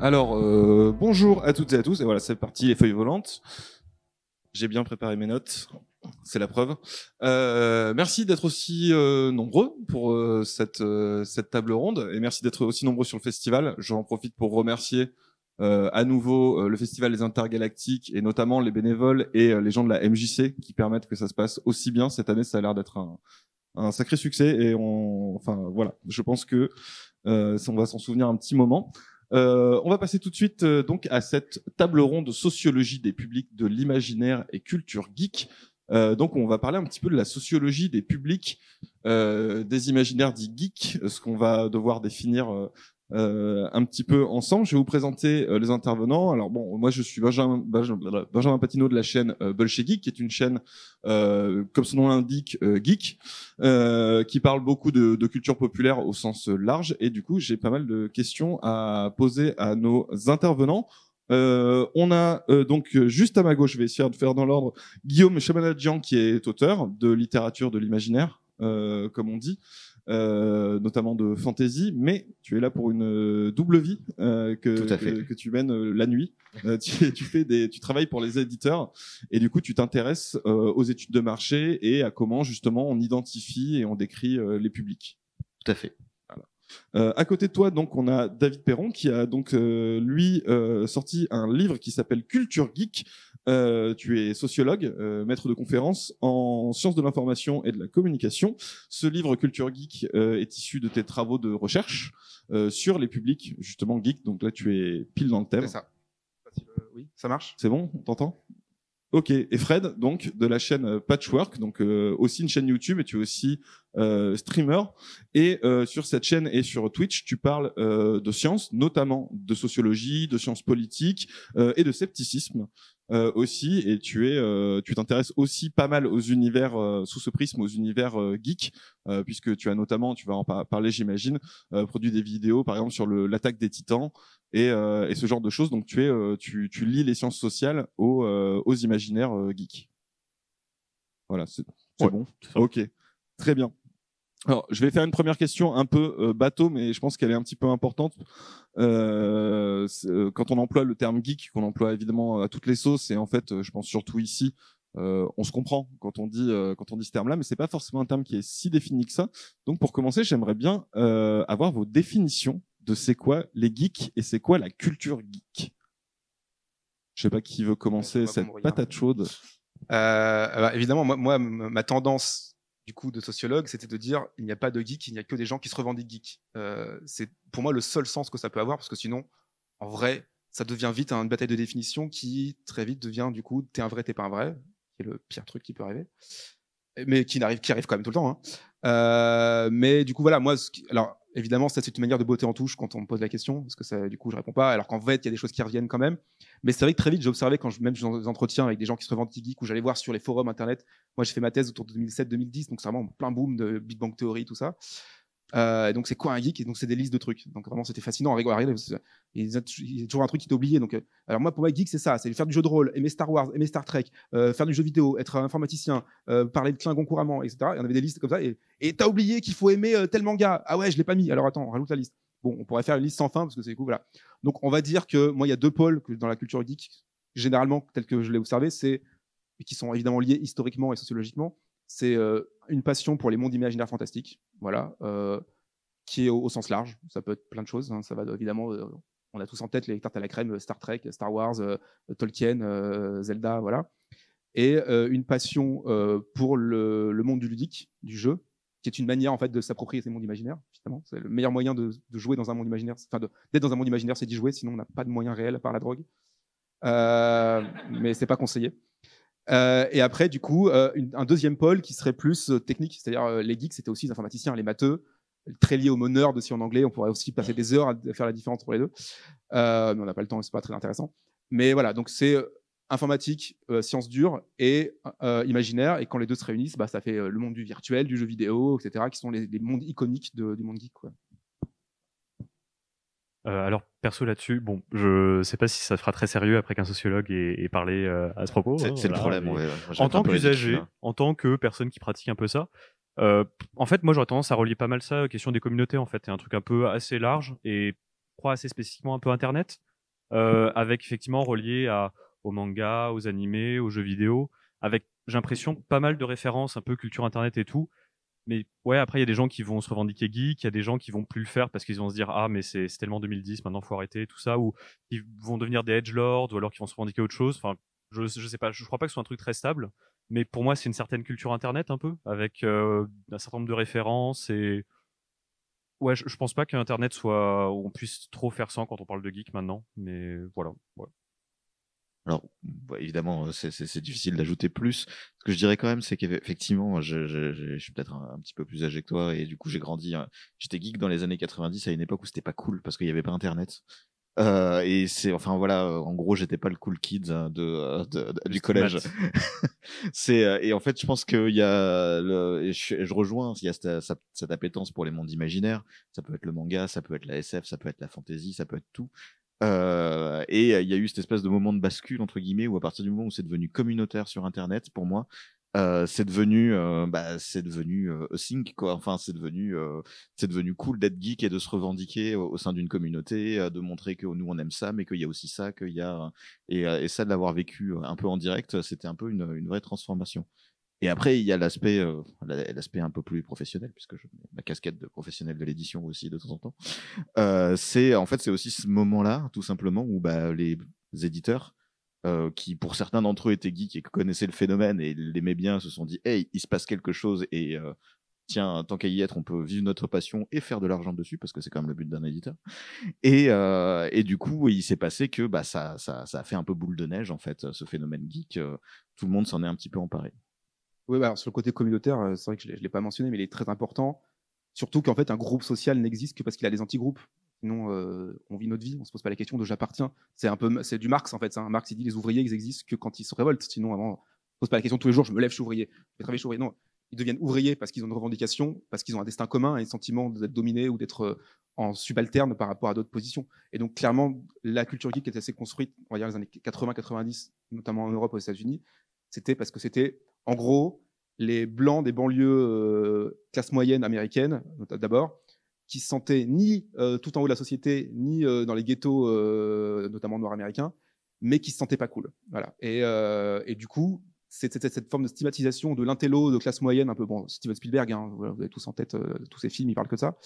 Alors, euh, bonjour à toutes et à tous. Et voilà, c'est parti, les feuilles volantes. J'ai bien préparé mes notes, c'est la preuve. Euh, merci d'être aussi euh, nombreux pour euh, cette, euh, cette table ronde et merci d'être aussi nombreux sur le festival. J'en profite pour remercier euh, à nouveau le festival des intergalactiques et notamment les bénévoles et les gens de la MJC qui permettent que ça se passe aussi bien cette année. Ça a l'air d'être un, un sacré succès et on, enfin voilà, je pense que on va s'en souvenir un petit moment. Euh, on va passer tout de suite euh, donc à cette table ronde de sociologie des publics de l'imaginaire et culture geek. Euh, donc on va parler un petit peu de la sociologie des publics euh, des imaginaires dits geeks, ce qu'on va devoir définir euh, un petit peu ensemble. Je vais vous présenter euh, les intervenants. Alors bon, moi je suis Benjamin, Benjamin, Patino de la chaîne euh, Bullshit Geek, qui est une chaîne, euh, comme son nom l'indique, euh, geek, euh, qui parle beaucoup de, de culture populaire au sens large. Et du coup, j'ai pas mal de questions à poser à nos intervenants. On a donc juste à ma gauche, je vais essayer de faire dans l'ordre, Guillaume Chamanadjian qui est auteur de littérature de l'imaginaire, comme on dit, euh, notamment de fantasy, mais tu es là pour une euh, double vie euh, que, que, tu mènes euh, la nuit. Euh, tu, tu fais des, tu travailles pour les éditeurs et du coup tu t'intéresses euh, aux études de marché et à comment justement on identifie et on décrit les publics. Tout à fait. Euh, à côté de toi, donc, on a David Perron qui a donc euh, lui euh, sorti un livre qui s'appelle Culture Geek. Euh, tu es sociologue, euh, maître de conférences en sciences de l'information et de la communication. Ce livre Culture Geek euh, est issu de tes travaux de recherche euh, sur les publics justement geeks. Donc là, tu es pile dans le thème. C'est ça. Oui, ça marche. C'est bon, on t'entend? Ok. Et Fred, donc de la chaîne euh, Patchwork, donc euh, aussi une chaîne YouTube et tu es aussi euh, streamer. Et euh, sur cette chaîne et sur Twitch, tu parles euh, de sciences, notamment de sociologie, de sciences politiques euh, et de scepticisme euh, aussi. Et tu es, euh, tu t'intéresses aussi pas mal aux univers euh, sous ce prisme, aux univers euh, geeks, euh, puisque tu as notamment, tu vas en par- parler, j'imagine, euh, produit des vidéos, par exemple sur l'attaque des Titans et, euh, et ce genre de choses. Donc tu es, euh, tu, tu lis les sciences sociales aux, euh, aux imaginaires euh, geeks. Voilà, c'est Ouais, bon? Ok, très bien. Alors, je vais faire une première question un peu euh, bateau, mais je pense qu'elle est un petit peu importante. Euh, euh, quand on emploie le terme geek, qu'on emploie évidemment à toutes les sauces, et en fait, euh, je pense surtout ici, euh, on se comprend quand on dit euh, quand on dit ce terme-là, mais c'est pas forcément un terme qui est si défini que ça. Donc, pour commencer, j'aimerais bien euh, avoir vos définitions de c'est quoi les geeks et c'est quoi la culture geek. Je sais pas qui veut commencer cette patate chaude. Euh, bah, évidemment, moi, ma tendance du coup de sociologue, c'était de dire il n'y a pas de geek, il n'y a que des gens qui se revendiquent geeks. Euh, c'est pour moi le seul sens que ça peut avoir parce que sinon, en vrai, ça devient vite une bataille de définition qui très vite devient du coup t'es un vrai, t'es pas un vrai, qui est le pire truc qui peut arriver, mais qui arrive, qui arrive quand même tout le temps. Hein. Euh, mais du coup voilà, moi, alors évidemment, ça c'est une manière de botter en touche quand on me pose la question parce que ça, du coup je réponds pas, alors qu'en fait il y a des choses qui reviennent quand même. Mais c'est vrai que très vite, j'ai observé quand je, même dans des entretiens avec des gens qui se revendiquent geeks, où j'allais voir sur les forums internet. Moi, j'ai fait ma thèse autour de 2007-2010, donc c'est vraiment plein boom de Big Bang Theory, tout ça. Euh, donc, c'est quoi un geek? Et donc, c'est des listes de trucs. Donc, vraiment, c'était fascinant à regarder. Il y a il y toujours un truc qui t'est oublié. Donc, euh, alors, moi, pour moi, geek, c'est ça c'est faire du jeu de rôle, aimer Star Wars, aimer Star Trek, euh, faire du jeu vidéo, être informaticien, parler de Klingon couramment, etc. Et on avait des listes comme ça. Et t'as oublié qu'il faut aimer tel manga. Ah ouais, je l'ai pas mis. Alors, attends, rajoute la liste. Bon, on pourrait faire une liste sans fin parce que c'est cool. Voilà. Donc, on va dire que moi, il y a deux pôles dans la culture geek, généralement, tel que je l'ai observé, qui sont évidemment liés historiquement et sociologiquement. C'est euh, une passion pour les mondes imaginaires fantastiques, voilà, euh, qui est au, sens large. Ça peut être plein de choses. hein. Ça va de- évidemment. euh, on a tous en tête les tartes à la crème, Star Trek, Star Wars, Tolkien, Zelda, voilà. Et une passion pour le, monde du ludique, du jeu, qui est une manière en fait de s'approprier ces mondes imaginaires. C'est le meilleur moyen de, jouer dans un monde imaginaire. Enfin, d'être dans un monde imaginaire, c'est d'y jouer. Sinon, on n'a pas de moyen réel à part la drogue. Mais c'est pas conseillé. Euh, et après, du coup, euh, un deuxième pôle qui serait plus euh, technique, c'est-à-dire les geeks, c'était aussi les informaticiens, les matheux, très liés au moneur aussi en anglais. On pourrait aussi passer des heures à faire la différence entre les deux. Mais on n'a pas le temps, c'est pas très intéressant. Mais voilà, donc c'est informatique, sciences dures et imaginaire. Et quand les deux se réunissent, bah, ça fait le monde du virtuel, du jeu vidéo, etc., qui sont les, mondes iconiques du monde geek. Quoi. Euh, alors, perso là-dessus, bon, je sais pas si ça fera très sérieux après qu'un sociologue ait, ait parlé euh, à ce propos. C'est hein, le problème. ouais, en tant qu'usager, là. en tant que personne qui pratique un peu ça, euh, en fait, moi j'aurais tendance à relier pas mal ça aux questions des communautés. En fait, c'est un truc un peu assez large et crois, assez spécifiquement un peu Internet, avec effectivement relié à, aux mangas, aux animés, aux jeux vidéo, avec, j'ai l'impression, pas mal de références, un peu culture Internet et tout. Mais ouais, après, il y a des gens qui vont se revendiquer geek, il y a des gens qui vont plus le faire parce qu'ils vont se dire Ah, mais c'est tellement 2010, maintenant faut arrêter, tout ça, ou ils vont devenir des edgelords, ou alors qu'ils vont se revendiquer autre chose. Enfin, je, je sais pas, je crois pas que ce soit un truc très stable, mais pour moi, c'est une certaine culture internet un peu, avec euh, un certain nombre de références et. Ouais, je, je pense pas qu'Internet soit. on puisse trop faire sans quand on parle de geek maintenant, mais voilà. Alors, bah, évidemment, c'est difficile d'ajouter plus. Ce que je dirais quand même, c'est qu'effectivement, je, je, je, suis peut-être un, petit peu plus âgé que toi, et du coup, j'ai grandi. Hein. J'étais geek dans les années 90 à une époque où c'était pas cool parce qu'il n'y avait pas Internet. Euh, et c'est, enfin voilà, en gros, j'étais pas le cool kid hein, de, de, du collège. c'est euh, et en fait, je pense qu'il y a, le, je, je, rejoins, il y a cette, cette, appétence pour les mondes imaginaires. Ça peut être le manga, ça peut être la SF, ça peut être la fantasy, ça peut être tout. Euh, et il y a eu cette espèce de moment de bascule entre guillemets où à partir du moment où c'est devenu communautaire sur Internet, pour moi, euh, c'est devenu, euh, bah, c'est devenu euh, thing quoi. Enfin, c'est devenu, euh, c'est devenu cool d'être geek et de se revendiquer au, sein d'une communauté, de montrer que nous on aime ça, mais qu'il y a aussi ça, qu'il y a et, ça de l'avoir vécu un peu en direct, c'était un peu une vraie transformation. Et après, il y a l'aspect, euh, l'aspect un peu plus professionnel, puisque je mets ma casquette de professionnel de l'édition aussi de temps en temps. Euh, c'est en fait, c'est aussi ce moment-là, tout simplement, où bah, les éditeurs, euh, qui pour certains d'entre eux étaient geeks et connaissaient le phénomène et l'aimaient bien, se sont dit, hey, il se passe quelque chose et euh, tiens, tant qu'à y être, on peut vivre notre passion et faire de l'argent dessus, parce que c'est quand même le but d'un éditeur. Et, euh, et du coup, il s'est passé que bah, ça, ça, ça a fait un peu boule de neige, en fait, ce phénomène geek. Euh, tout le monde s'en est un petit peu emparé. Oui, bah, sur le côté communautaire, euh, c'est vrai que je ne l'ai pas mentionné, mais il est très important. Surtout qu'en fait, un groupe social n'existe que parce qu'il a des anti-groupes. Sinon, euh, on vit notre vie, on se pose pas la question de j'appartiens. C'est un peu, c'est du Marx en fait. Ça. Marx il dit les ouvriers ils existent que quand ils se révoltent. Sinon, avant, on se pose pas la question tous les jours. Je me lève, je suis ouvrier. Je vais travailler, je ouvrier. Non, ils deviennent ouvriers parce qu'ils ont une revendication, parce qu'ils ont un destin commun un sentiment d'être dominés ou d'être euh, en subalterne par rapport à d'autres positions. Et donc, clairement, la culture geek est assez construite, on va dire les années 80-90, notamment en Europe, aux États-Unis, c'était parce que c'était, en gros, les blancs des banlieues euh, classe moyenne américaine, d'abord, qui se sentaient ni euh, tout en haut de la société, ni euh, dans les ghettos, notamment noirs américains, mais qui se sentaient pas cool. Voilà. Et, du coup, c'était cette forme de stigmatisation de l'intello de classe moyenne, un peu bon, Steven Spielberg, hein, vous avez tous en tête tous ces films, il parle que de ça.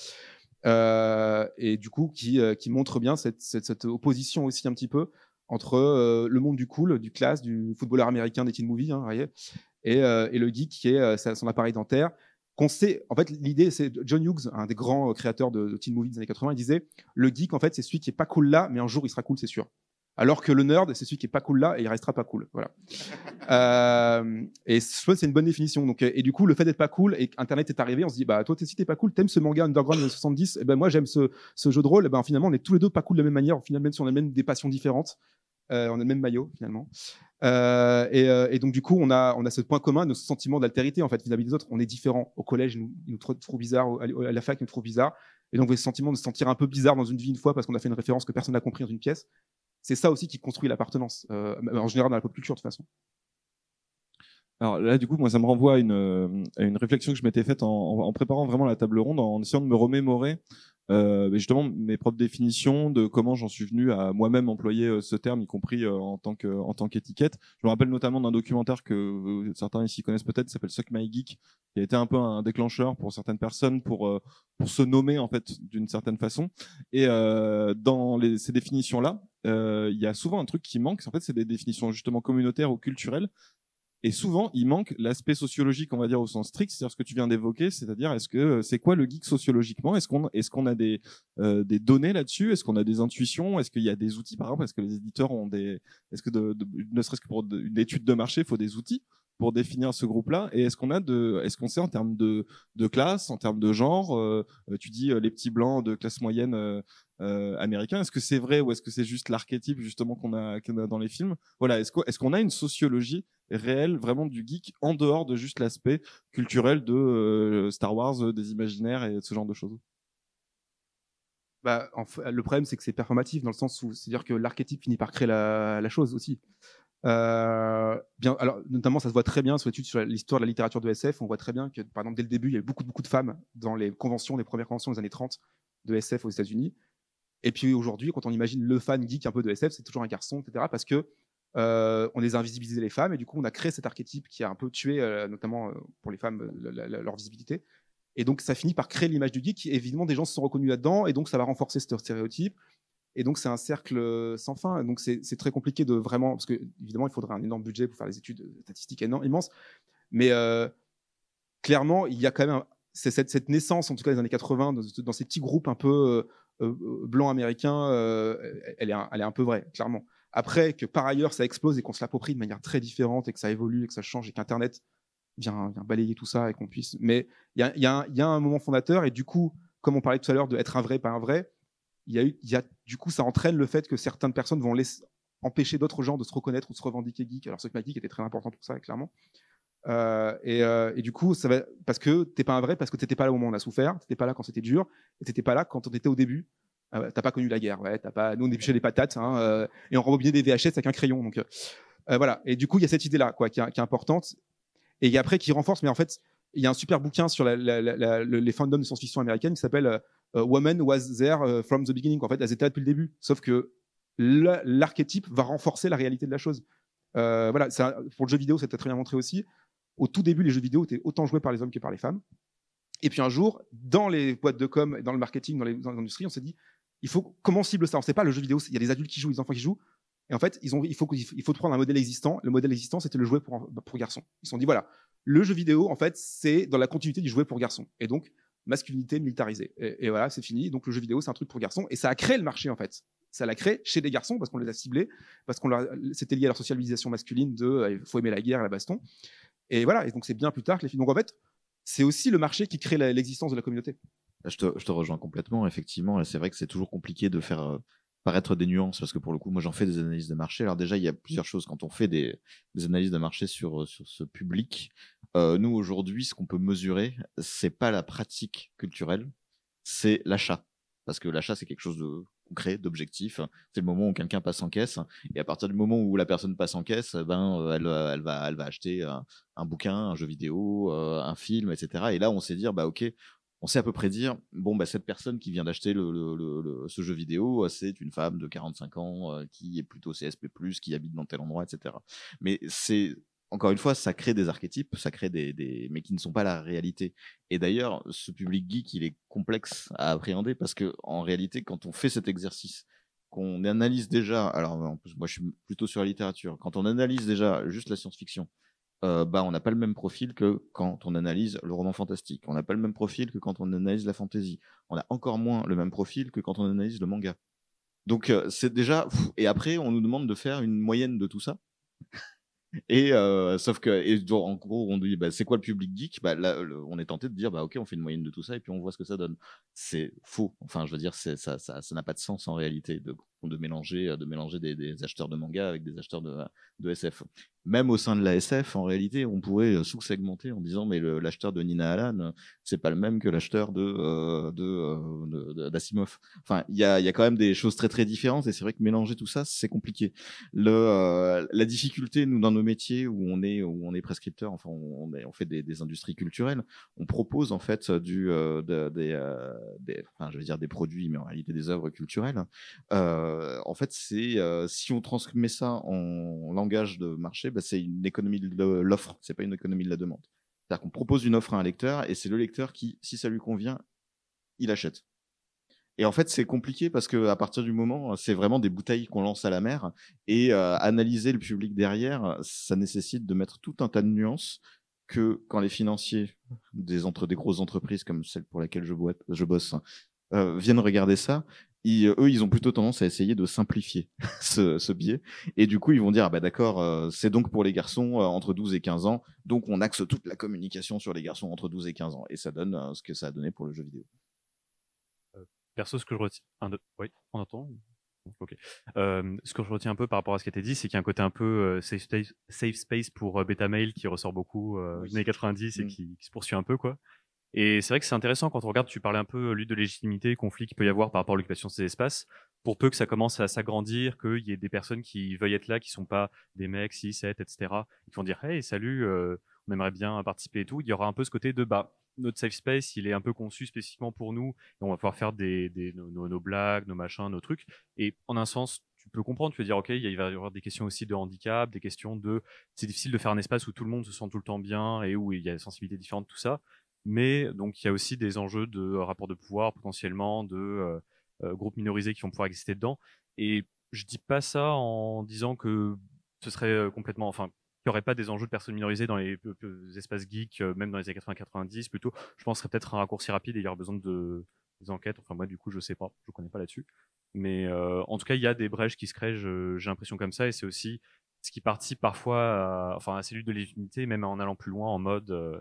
et du coup, qui, montre bien cette, opposition aussi un petit peu entre le monde du cool, du classe, du footballeur américain des teen movies, hein, voyez, et, euh, et, le geek qui est euh, son appareil dentaire. Qu'on sait, en fait, l'idée, c'est John Hughes, un des grands euh, créateurs de, de teen movies des années 80, il disait le geek, en fait, c'est celui qui est pas cool là, mais un jour il sera cool, c'est sûr. Alors que le nerd, c'est celui qui est pas cool là et il restera pas cool. Voilà. euh, et je pense c'est une bonne définition. Donc, et du coup, le fait d'être pas cool et Internet est arrivé, on se dit, bah, toi, si t'es pas cool, t'aimes ce manga underground des 70, et ben, moi, j'aime ce, ce, jeu de rôle, et ben, finalement, on est tous les deux pas cool de la même manière. Au final, même si on a même des passions différentes, euh, on a le même maillot, finalement. Euh, et, euh, et, donc du coup, on a on a ce point commun, ce sentiment d'altérité en fait vis-à-vis des autres. On est différent. Au collège, il nous, nous trouve bizarre, à la fac, il nous trouve bizarre. Et donc, ce sentiment de se sentir un peu bizarre dans une vie une fois parce qu'on a fait une référence que personne n'a compris dans une pièce. C'est ça aussi qui construit l'appartenance, euh, en général dans la pop culture de toute façon. Alors là, du coup, moi, ça me renvoie à une, à une réflexion que je m'étais faite en, préparant vraiment la table ronde, en essayant de me remémorer euh, justement mes propres définitions de comment j'en suis venu à moi-même employer euh, ce terme, y compris euh, en tant que en tant qu'étiquette. Je me rappelle notamment d'un documentaire que euh, certains ici connaissent peut-être, s'appelle Suck My Geek, qui a été un peu un déclencheur pour certaines personnes pour pour se nommer en fait d'une certaine façon. Et dans les, ces définitions-là, il y a souvent un truc qui manque. En fait, c'est des définitions justement communautaires ou culturelles et souvent, il manque l'aspect sociologique, on va dire au sens strict, c'est-à-dire ce que tu viens d'évoquer, c'est-à-dire est-ce que euh, c'est quoi le geek sociologiquement? Est-ce qu'on est-ce qu'on a des euh, des données là-dessus? Est-ce qu'on a des intuitions? Est-ce qu'il y a des outils? Par exemple Est-ce que les éditeurs ont des Est-ce que ne serait-ce que pour une étude de marché, il faut des outils? Pour définir ce groupe-là Et est-ce qu'on a de, est-ce qu'on sait en termes de, classe, en termes de genre euh, Tu dis euh, les petits blancs de classe moyenne euh, euh. Est-ce que c'est vrai ou est-ce que c'est juste l'archétype justement qu'on a, qu a, dans les films? Voilà, est-ce qu'on est qu'on a une sociologie réelle vraiment du geek en dehors de juste l'aspect culturel de Star Wars, des imaginaires et ce genre de choses? Bah, le problème, c'est que c'est performatif dans le sens où c'est-à-dire que l'archétype finit par créer la chose aussi. Euh, alors notamment, ça se voit très bien sur l'étude sur l'histoire de la littérature de SF. On voit très bien que, par exemple, dès le début, il y avait beaucoup, beaucoup de femmes dans les conventions, les premières conventions des années 30 de SF aux États-Unis Et puis aujourd'hui, quand on imagine le fan geek un peu de SF, c'est toujours un garçon, etc. Parce que euh, on les a invisibilisés les femmes et du coup on a créé cet archétype qui a un peu tué, euh, notamment pour les femmes, leur visibilité. Et donc ça finit par créer l'image du geek. Évidemment, des gens se sont reconnus là-dedans et donc ça va renforcer ce stéréotype. Et donc c'est un cercle euh, sans fin. Donc c'est très compliqué de vraiment, parce que évidemment il faudrait un énorme budget pour faire des études statistiques énormes, immenses. Mais euh, clairement, il y a quand même cette, naissance, en tout cas des années 80, dans, ces petits groupes un peu euh, euh, blancs américains, euh, elle, est un, elle est un peu vraie, clairement. Après, que par ailleurs ça explose et qu'on se l'approprie de manière très différente et que ça évolue et que ça change et qu'Internet vient, balayer tout ça et qu'on puisse. Mais il y a, il y, a un- il y a un moment fondateur et du coup, comme on parlait tout à l'heure de être un vrai, pas un vrai, il y a du coup, ça entraîne le fait que certaines personnes vont empêcher d'autres gens de se reconnaître ou de se revendiquer geek. Alors, ce que geek était très important pour ça, clairement. Euh, et, euh, et du coup, ça va parce que t'es pas un vrai, parce que t'étais pas là au moment où on a souffert, t'étais pas là quand c'était dur, et t'étais pas là quand on était au début. Ouais, t'as pas connu la guerre, t'as pas. Nous, on épluchait les patates, hein, euh, et on rembobinait des VHS avec un crayon. Donc euh, euh, voilà. Et du coup, il y a cette idée-là, quoi, qui est, importante, et après qui renforce. Mais en fait, il y a un super bouquin sur les fandoms de science-fiction américaine qui s'appelle euh, Woman Was There euh, from the Beginning. En fait, elles étaient là depuis le début, sauf que la- l'archétype va renforcer la réalité de la chose. Euh, voilà, pour le jeu vidéo, c'était très bien montré aussi. Au tout début, les jeux vidéo étaient autant joués par les hommes que par les femmes. Et puis un jour, dans les boîtes de com, dans le marketing, dans les, dans l'industrie, on s'est dit, il faut comment cible ça? On sait pas le jeu vidéo. Il y a des adultes qui jouent, des enfants qui jouent. Et en fait, il faut prendre un modèle existant. Le modèle existant, c'était le jouet pour, pour garçons. Ils se sont dit, voilà, le jeu vidéo, en fait, c'est dans la continuité du jouet pour garçons. Et donc, masculinité militarisée. Et, voilà, c'est fini. Donc, le jeu vidéo, c'est un truc pour garçons. Et ça a créé le marché, en fait. Ça l'a créé chez des garçons parce qu'on les a ciblés, parce qu'on c'était lié à leur socialisation masculine de, euh, il faut aimer la guerre la baston. Et voilà. Et donc, c'est bien plus tard que les filles. Donc, en fait, c'est aussi le marché qui crée l'existence de la communauté. Je te, je te rejoins complètement, effectivement. C'est vrai que c'est toujours compliqué de faire euh, paraître des nuances parce que pour le coup, moi, j'en fais des analyses de marché. Alors déjà, il y a plusieurs choses quand on fait des, analyses de marché sur, euh, sur ce public. Euh, nous, aujourd'hui, ce qu'on peut mesurer, c'est pas la pratique culturelle, c'est l'achat. Parce que l'achat, c'est quelque chose de concret, d'objectif. C'est le moment où quelqu'un passe en caisse. Et à partir du moment où la personne passe en caisse, ben, euh, elle, elle, va, elle va acheter un, bouquin, un jeu vidéo, un film, etc. Et là, on sait dire, bah, ok, on sait à peu près dire, bon, bah, cette personne qui vient d'acheter ce jeu vidéo, euh, c'est une femme de 45 ans euh, qui est plutôt CSP+, qui habite dans tel endroit, etc. Mais c'est, encore une fois, ça crée des archétypes, ça crée des, mais qui ne sont pas la réalité. Et d'ailleurs, ce public geek, il est complexe à appréhender parce que, en réalité, quand on fait cet exercice, qu'on analyse déjà, alors moi je suis plutôt sur la littérature, quand on analyse déjà juste la science-fiction, euh, bah, on n'a pas le même profil que quand on analyse le roman fantastique. On n'a pas le même profil que quand on analyse la fantasy. On a encore moins le même profil que quand on analyse le manga. Donc euh, c'est déjà et après on nous demande de faire une moyenne de tout ça. Et euh, sauf que et en gros on dit bah, c'est quoi le public geek? Bah, là, on est tenté de dire bah ok on fait une moyenne de tout ça et puis on voit ce que ça donne. C'est faux. Enfin je veux dire ça ça n'a pas de sens en réalité de de mélanger de mélanger des, acheteurs de manga avec des acheteurs de SF même au sein de la SF, en réalité, on pourrait euh, sous-segmenter en disant mais l'acheteur de Nina Alan, euh, c'est pas le même que l'acheteur de euh, euh, de- d'Asimov. Enfin, il y a, y a quand même des choses très très différentes et c'est vrai que mélanger tout ça, c'est compliqué. Le euh, la difficulté nous dans nos métiers où on est où on est prescripteur, enfin on, fait des, industries culturelles, on propose en fait du euh, de- des, euh, enfin je dire des produits mais en réalité des œuvres culturelles. Euh, en fait, c'est euh, si on transmet ça en langage de marché, bah, c'est une économie de l'offre, c'est pas une économie de la demande. C'est-à-dire qu'on propose une offre à un lecteur et c'est le lecteur qui, si ça lui convient, il achète. Et en fait, c'est compliqué parce que à partir du moment, c'est vraiment des bouteilles qu'on lance à la mer et euh, analyser le public derrière, ça nécessite de mettre tout un tas de nuances que quand les financiers des grosses entreprises comme celle pour laquelle je, bosse euh, viennent regarder ça, ils, eux, ils ont plutôt tendance à essayer de simplifier ce, ce biais. Et du coup, ils vont dire, ah bah d'accord, euh, c'est donc pour les garçons euh, entre 12 et 15 ans, donc on axe toute la communication sur les garçons entre 12 et 15 ans. Et ça donne euh, ce que ça a donné pour le jeu vidéo. Perso, ce que je retiens. Un, deux... Oui, on entend? Ok. Euh, ce que je retiens un peu par rapport à ce qui a été dit, c'est qu'il y a un côté un peu euh, safe, space, safe space pour euh, Beta Mail qui ressort beaucoup euh, Oui. des années 90 et Mm. qui, qui se poursuit un peu, quoi. Et c'est vrai que c'est intéressant quand on regarde, tu parlais un peu, lutte de légitimité, conflit qu'il peut y avoir par rapport à l'occupation de ces espaces. Pour peu que ça commence à s'agrandir, qu'il y ait des personnes qui veuillent être là, qui sont pas des mecs, 6, 7, etc., qui vont dire, hey, salut, euh, on aimerait bien participer et tout. Il y aura un peu ce côté de, bah, notre safe space, il est un peu conçu spécifiquement pour nous. Et on va pouvoir faire des, nos, nos- nos blagues, nos machins, nos trucs. Et en un sens, tu peux comprendre, tu peux dire, OK, il va y avoir des questions aussi de handicap, des questions de. C'est difficile de faire un espace où tout le monde se sent tout le temps bien et où il y a des sensibilités différentes, tout ça. Mais donc, il y a aussi des enjeux de rapport de pouvoir, potentiellement, de euh, euh, groupes minorisés qui vont pouvoir exister dedans. Et je dis pas ça en disant que ce serait euh, complètement. Enfin, qu'il n'y aurait pas des enjeux de personnes minorisées dans les euh, euh, espaces geeks, euh, même dans les années 80-90, plutôt. Je pense que serait peut-être un raccourci rapide et il y aurait besoin de des enquêtes. Enfin, moi, du coup, je sais pas, je connais pas là-dessus. Mais euh, en tout cas, il y a des brèches qui se créent, j'ai l'impression comme ça, et c'est aussi ce qui participe parfois à, enfin, à ces luttes de légitimité, même en allant plus loin, en mode euh,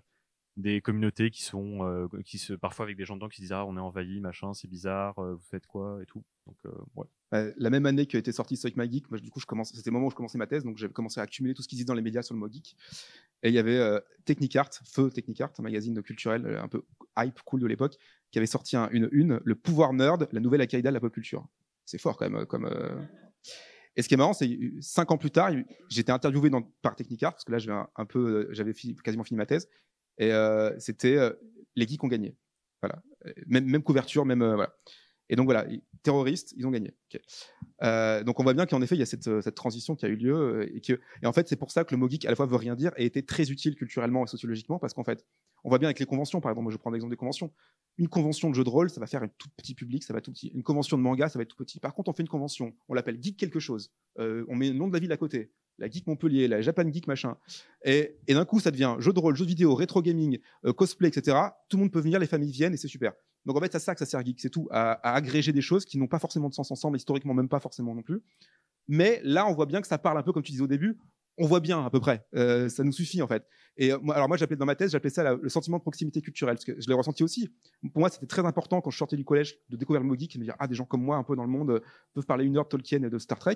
des communautés qui sont, euh, qui se, parfois avec des gens dedans qui se disent ah on est envahi, machin, c'est bizarre, euh, vous faites quoi et tout. Donc euh. Euh, la même année que été sorti Stoic My Geek, du coup, je commence, c'était le moment où je commençais ma thèse, donc j'ai commencé à accumuler tout ce qui se dit dans les médias sur le mot geek. Et il y avait Technicart, Feu Technicart, un magazine culturel un peu hype, cool de l'époque, qui avait sorti un- une une, le pouvoir nerd, la nouvelle Al-Qaïda de la pop culture. C'est fort quand même. Comme, Et ce qui est marrant, c'est cinq ans plus tard, j'étais interviewé par Technicart, parce que là, j'avais un, peu, j'avais quasiment fini ma thèse, et euh, c'était euh, les geeks ont gagné. Voilà, Euh, même, couverture, même voilà. Et donc voilà, terroristes, ils ont gagné. Donc on voit bien qu'en effet, il y a cette, transition qui a eu lieu. Et, que, et en fait, c'est pour ça que le mot geek, à la fois, veut rien dire et était très utile culturellement et sociologiquement, parce qu'en fait, on voit bien avec les conventions, par exemple, moi je prends l'exemple des conventions. Une convention de jeu de rôle, ça va faire un tout petit public, ça va être tout petit. Une convention de manga, ça va être tout petit. Par contre, on fait une convention, on l'appelle Geek quelque chose. On met le nom de la ville à côté. La Geek Montpellier, la Japan Geek machin. Et, d'un coup, ça devient jeu de rôle, jeu vidéo, rétro gaming, euh, cosplay, etc. Tout le monde peut venir, les familles viennent et c'est super. Donc en fait, c'est ça que ça sert geek, c'est tout, à, à agréger des choses qui n'ont pas forcément de sens ensemble, historiquement même pas forcément non plus. Mais là, on voit bien que ça parle un peu comme tu disais au début. On voit bien à peu près. Euh, ça nous suffit en fait. Et euh, alors moi, j'appelais dans ma thèse, j'appelais ça le sentiment de proximité culturelle, parce que je l'ai ressenti aussi. Pour moi, c'était très important quand je sortais du collège de découvrir le mot geek de me dire ah des gens comme moi un peu dans le monde euh, peuvent parler une heure de Tolkien et de Star Trek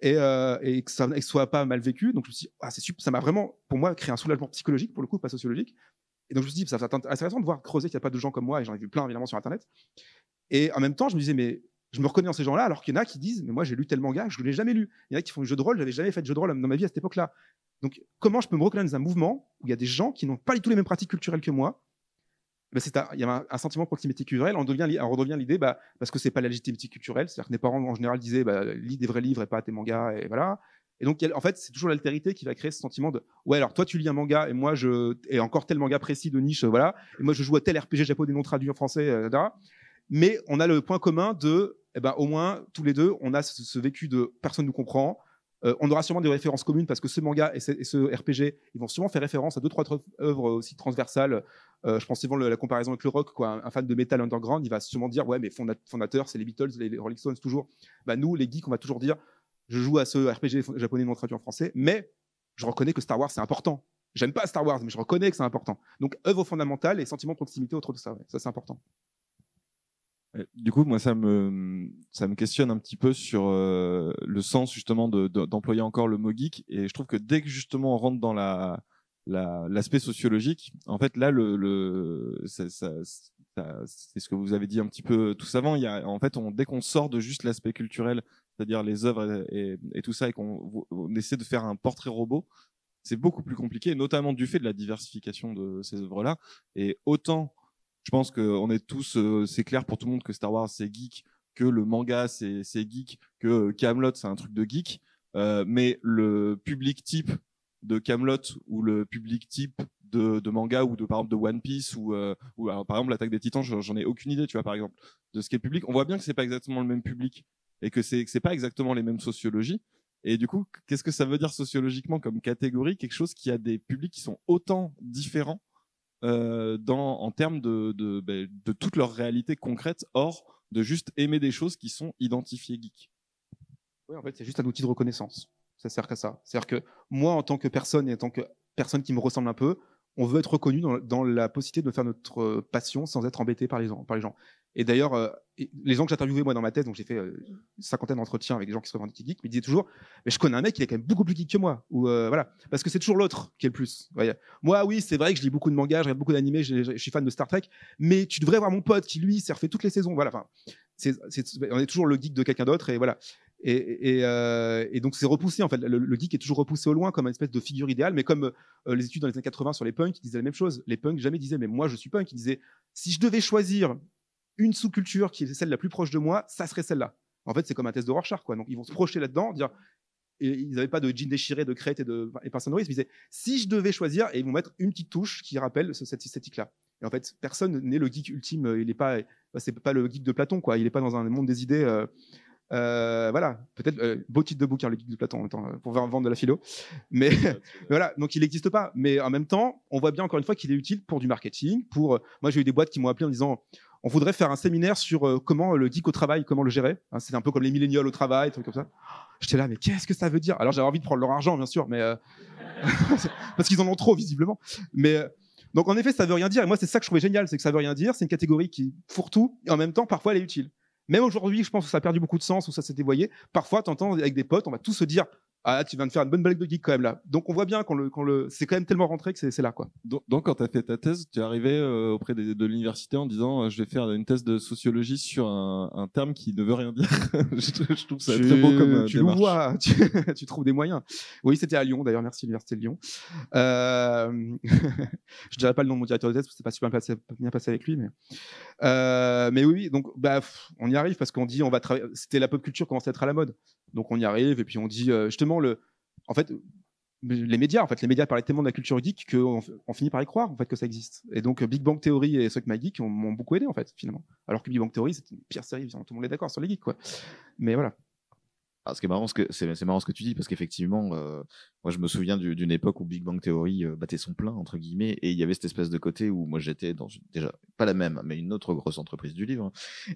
et, et que ça ne soit pas mal vécu. Donc je me suis dit, ah c'est super, ça m'a vraiment pour moi créé un soulagement psychologique pour le coup, pas sociologique. Et donc je me suis dit ça va intéressant de voir creuser qu'il n'y a pas de gens comme moi et j'en ai vu plein évidemment sur internet. Et en même temps, je me disais mais je me reconnais dans ces gens-là, alors qu'il y en a qui disent, mais moi j'ai lu tel manga, je ne l'ai jamais lu. Il y en a qui font du jeu de rôle, j'avais jamais fait de jeu de rôle dans ma vie à cette époque-là. Donc comment je peux me reconnaître dans un mouvement où il y a des gens qui n'ont pas du tout les mêmes pratiques culturelles que moi? Ben, il y a un, sentiment de proximité culturelle. On devient, on redevient l'idée, bah, parce que c'est pas la légitimité culturelle, c'est-à-dire que mes parents en général disaient, bah, lis des vrais livres et pas tes mangas, et voilà. Et donc, en fait, c'est toujours l'altérité qui va créer ce sentiment de, ouais, alors toi tu lis un manga et moi je, et encore tel manga précis de niche, voilà, et moi je joue à tel RPG japonais non traduit en français, euh, etc. Mais on a le point commun de, eh ben, au moins, tous les deux, on a ce, vécu de personne nous comprend. Euh, on aura sûrement des références communes parce que ce manga et ce, RPG, ils vont sûrement faire référence à deux, trois œuvres aussi transversales. Euh, je pense souvent la comparaison avec le rock, quoi. Un, fan de metal underground, il va sûrement dire, ouais, mais fonda- fondateur, c'est les Beatles, les, Rolling Stones, toujours. Bah, nous, les geeks, on va toujours dire, je joue à ce RPG japonais non traduit en français, mais je reconnais que Star Wars, c'est important. J'aime pas Star Wars, mais je reconnais que c'est important. Donc, œuvre fondamentale et sentiment de proximité autour de ça, ça c'est important. Euh, Du coup, moi, ça me, ça me questionne un petit peu sur euh, le sens justement de- de- d'employer encore le mot geek. Et je trouve que dès que justement on rentre dans la la- l'aspect sociologique, en fait, là, le, le c'est ce que vous avez dit un petit peu tout avant. Il y a, en fait, on, dès qu'on sort de juste l'aspect culturel, c'est-à-dire les œuvres et, et- tout ça, et qu'on on essaie de faire un portrait robot, c'est beaucoup plus compliqué, notamment du fait de la diversification de ces œuvres-là. Et autant je pense qu'on est tous, euh, c'est clair pour tout le monde que Star Wars c'est geek, que le manga c'est geek, que Camelot c'est un truc de geek, euh, mais le public type de Camelot ou le public type de, de manga ou de par exemple de One Piece ou, euh, ou alors, par exemple l'attaque des Titans, j'en ai aucune idée, tu vois par exemple de ce qu'est le public. On voit bien que c'est pas exactement le même public et que c'est c'est pas exactement les mêmes sociologies. Et du coup, qu'est-ce que ça veut dire sociologiquement comme catégorie? Quelque chose qui a des publics qui sont autant différents euh, dans, en termes de, de, ben, de toute leur réalité concrète, hors de juste aimer des choses qui sont identifiées geeks. Oui, en fait, c'est juste un outil de reconnaissance. Ça sert qu'à ça. C'est-à-dire que moi, en tant que personne et en tant que personne qui me ressemble un peu, on veut être reconnu dans, dans la possibilité de faire notre euh, passion sans être embêté par les. Par les gens. Et d'ailleurs, euh, les gens que j'ai interviewés moi dans ma thèse, donc j'ai fait euh, une cinquantaine d'entretiens avec des gens qui se revendiquent geeks, mais ils disaient toujours, mais je connais un mec, il est quand même beaucoup plus geek que moi. Ou euh, voilà, parce que c'est toujours l'autre qui est le plus. Moi, oui, c'est vrai que je lis beaucoup de mangas, je regarde beaucoup d'animés, je, suis fan de Star Trek, mais tu devrais voir mon pote qui lui s'est refait toutes les saisons. Voilà, enfin, on est toujours le geek de quelqu'un d'autre et voilà. Euh, et donc c'est repoussé en fait. Le, le geek est toujours repoussé au loin comme une espèce de figure idéale, mais comme les études dans les années 80 sur les punks, disaient la même chose. Les punks jamais disaient mais moi je suis punk. Ils disaient si je devais choisir une sous-culture qui est celle la plus proche de moi, ça serait celle-là. En fait, c'est comme un test de Rorschach quoi. Donc ils vont se projeter là-dedans, dire et ils n'avaient pas de jean déchiré, de crête et de et personne ils disaient si je devais choisir et ils vont mettre une petite touche qui rappelle ce- cette esthétique-là. Et en fait, personne n'est le geek ultime. euh, Il n'est pas, bah, c'est pas le geek de Platon, quoi. Il n'est pas dans un monde des idées. euh, euh, voilà, peut-être euh, beau titre de bouquin, le geek de Platon, en même temps, euh, pour vendre de la philo. Mais voilà, donc il n'existe pas. Mais en même temps, on voit bien encore une fois qu'il est utile pour du marketing. Pour, euh, moi, j'ai eu des boîtes qui m'ont appelé en disant, on voudrait faire un séminaire sur euh, comment le geek au travail, comment le gérer. Hein, c'est un peu comme les millénials au travail, trucs comme ça. J'étais là, mais qu'est-ce que ça veut dire? Alors j'avais envie de prendre leur argent, bien sûr, mais euh, parce qu'ils en ont trop visiblement. Mais euh, donc en effet, ça veut rien dire. Et moi, c'est ça que je trouvais génial, c'est que ça veut rien dire. C'est une catégorie qui fourre tout et en même temps, parfois, elle est utile. Même aujourd'hui, je pense que ça a perdu beaucoup de sens ou ça s'est dévoyé. Parfois, t'entends avec des potes, on va tous se dire. Ah, tu viens de faire une bonne blague de geek quand même là. Donc on voit bien qu'on le, qu'on le, c'est quand même tellement rentré que c'est, c'est là quoi. Donc, donc, quand tu as fait ta thèse, tu es arrivé euh, auprès des- de l'université en disant euh, je vais faire une thèse de sociologie sur un, un terme qui ne veut rien dire. je, je trouve ça Tu- très beau comme euh, tu démarche. louvois, tu, tu trouves des moyens. Oui, c'était à Lyon d'ailleurs. Merci l'université de Lyon. Euh, je dirais pas le nom de mon directeur de thèse parce que c'est pas super bien passé, bien passé avec lui, mais euh, mais oui, oui, donc bah pff, on y arrive parce qu'on dit on va travailler. C'était la pop culture commençait à être à la mode, donc on y arrive et puis on dit euh, justement le, en fait. Les médias, en fait, les médias parlaient tellement de la culture geek qu'on on finit par y croire en fait que ça existe. Et donc Big Bang Theory et Suck My m'ont beaucoup aidé en fait finalement. Alors que Big Bang Theory c'était une pire série, tout le monde est d'accord sur les geeks quoi. Mais voilà. Ah, ce qui est marrant, ce c'est c'est marrant ce que tu dis parce qu'effectivement, euh, moi je me souviens du- d'une époque où Big Bang Theory euh, battait son plein entre guillemets et il y avait cette espèce de côté où moi j'étais dans déjà pas la même mais une autre grosse entreprise du livre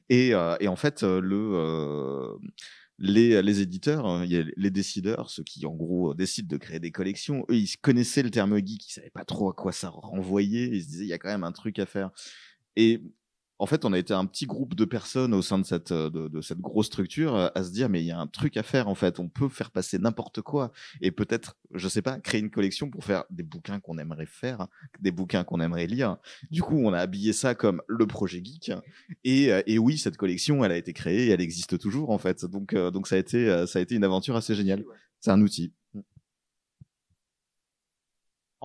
et, euh, et en fait euh, le euh, les, les éditeurs, hein, les décideurs, ceux qui en gros euh, décident de créer des collections, eux ils connaissaient le terme geek, ils savaient pas trop à quoi ça renvoyait, ils se disaient il y a quand même un truc à faire. Et en fait, on a été un petit groupe de personnes au sein de cette, euh, de, de cette grosse structure euh, à se dire, mais il y a un truc à faire, en fait. On peut faire passer n'importe quoi et peut-être, je sais pas, créer une collection pour faire des bouquins qu'on aimerait faire, des bouquins qu'on aimerait lire. Du coup, on a habillé ça comme le projet geek. Et, euh, et oui, cette collection, elle a été créée et elle existe toujours, en fait. Donc, euh, donc ça a été, ça a été une aventure assez géniale. C'est un outil.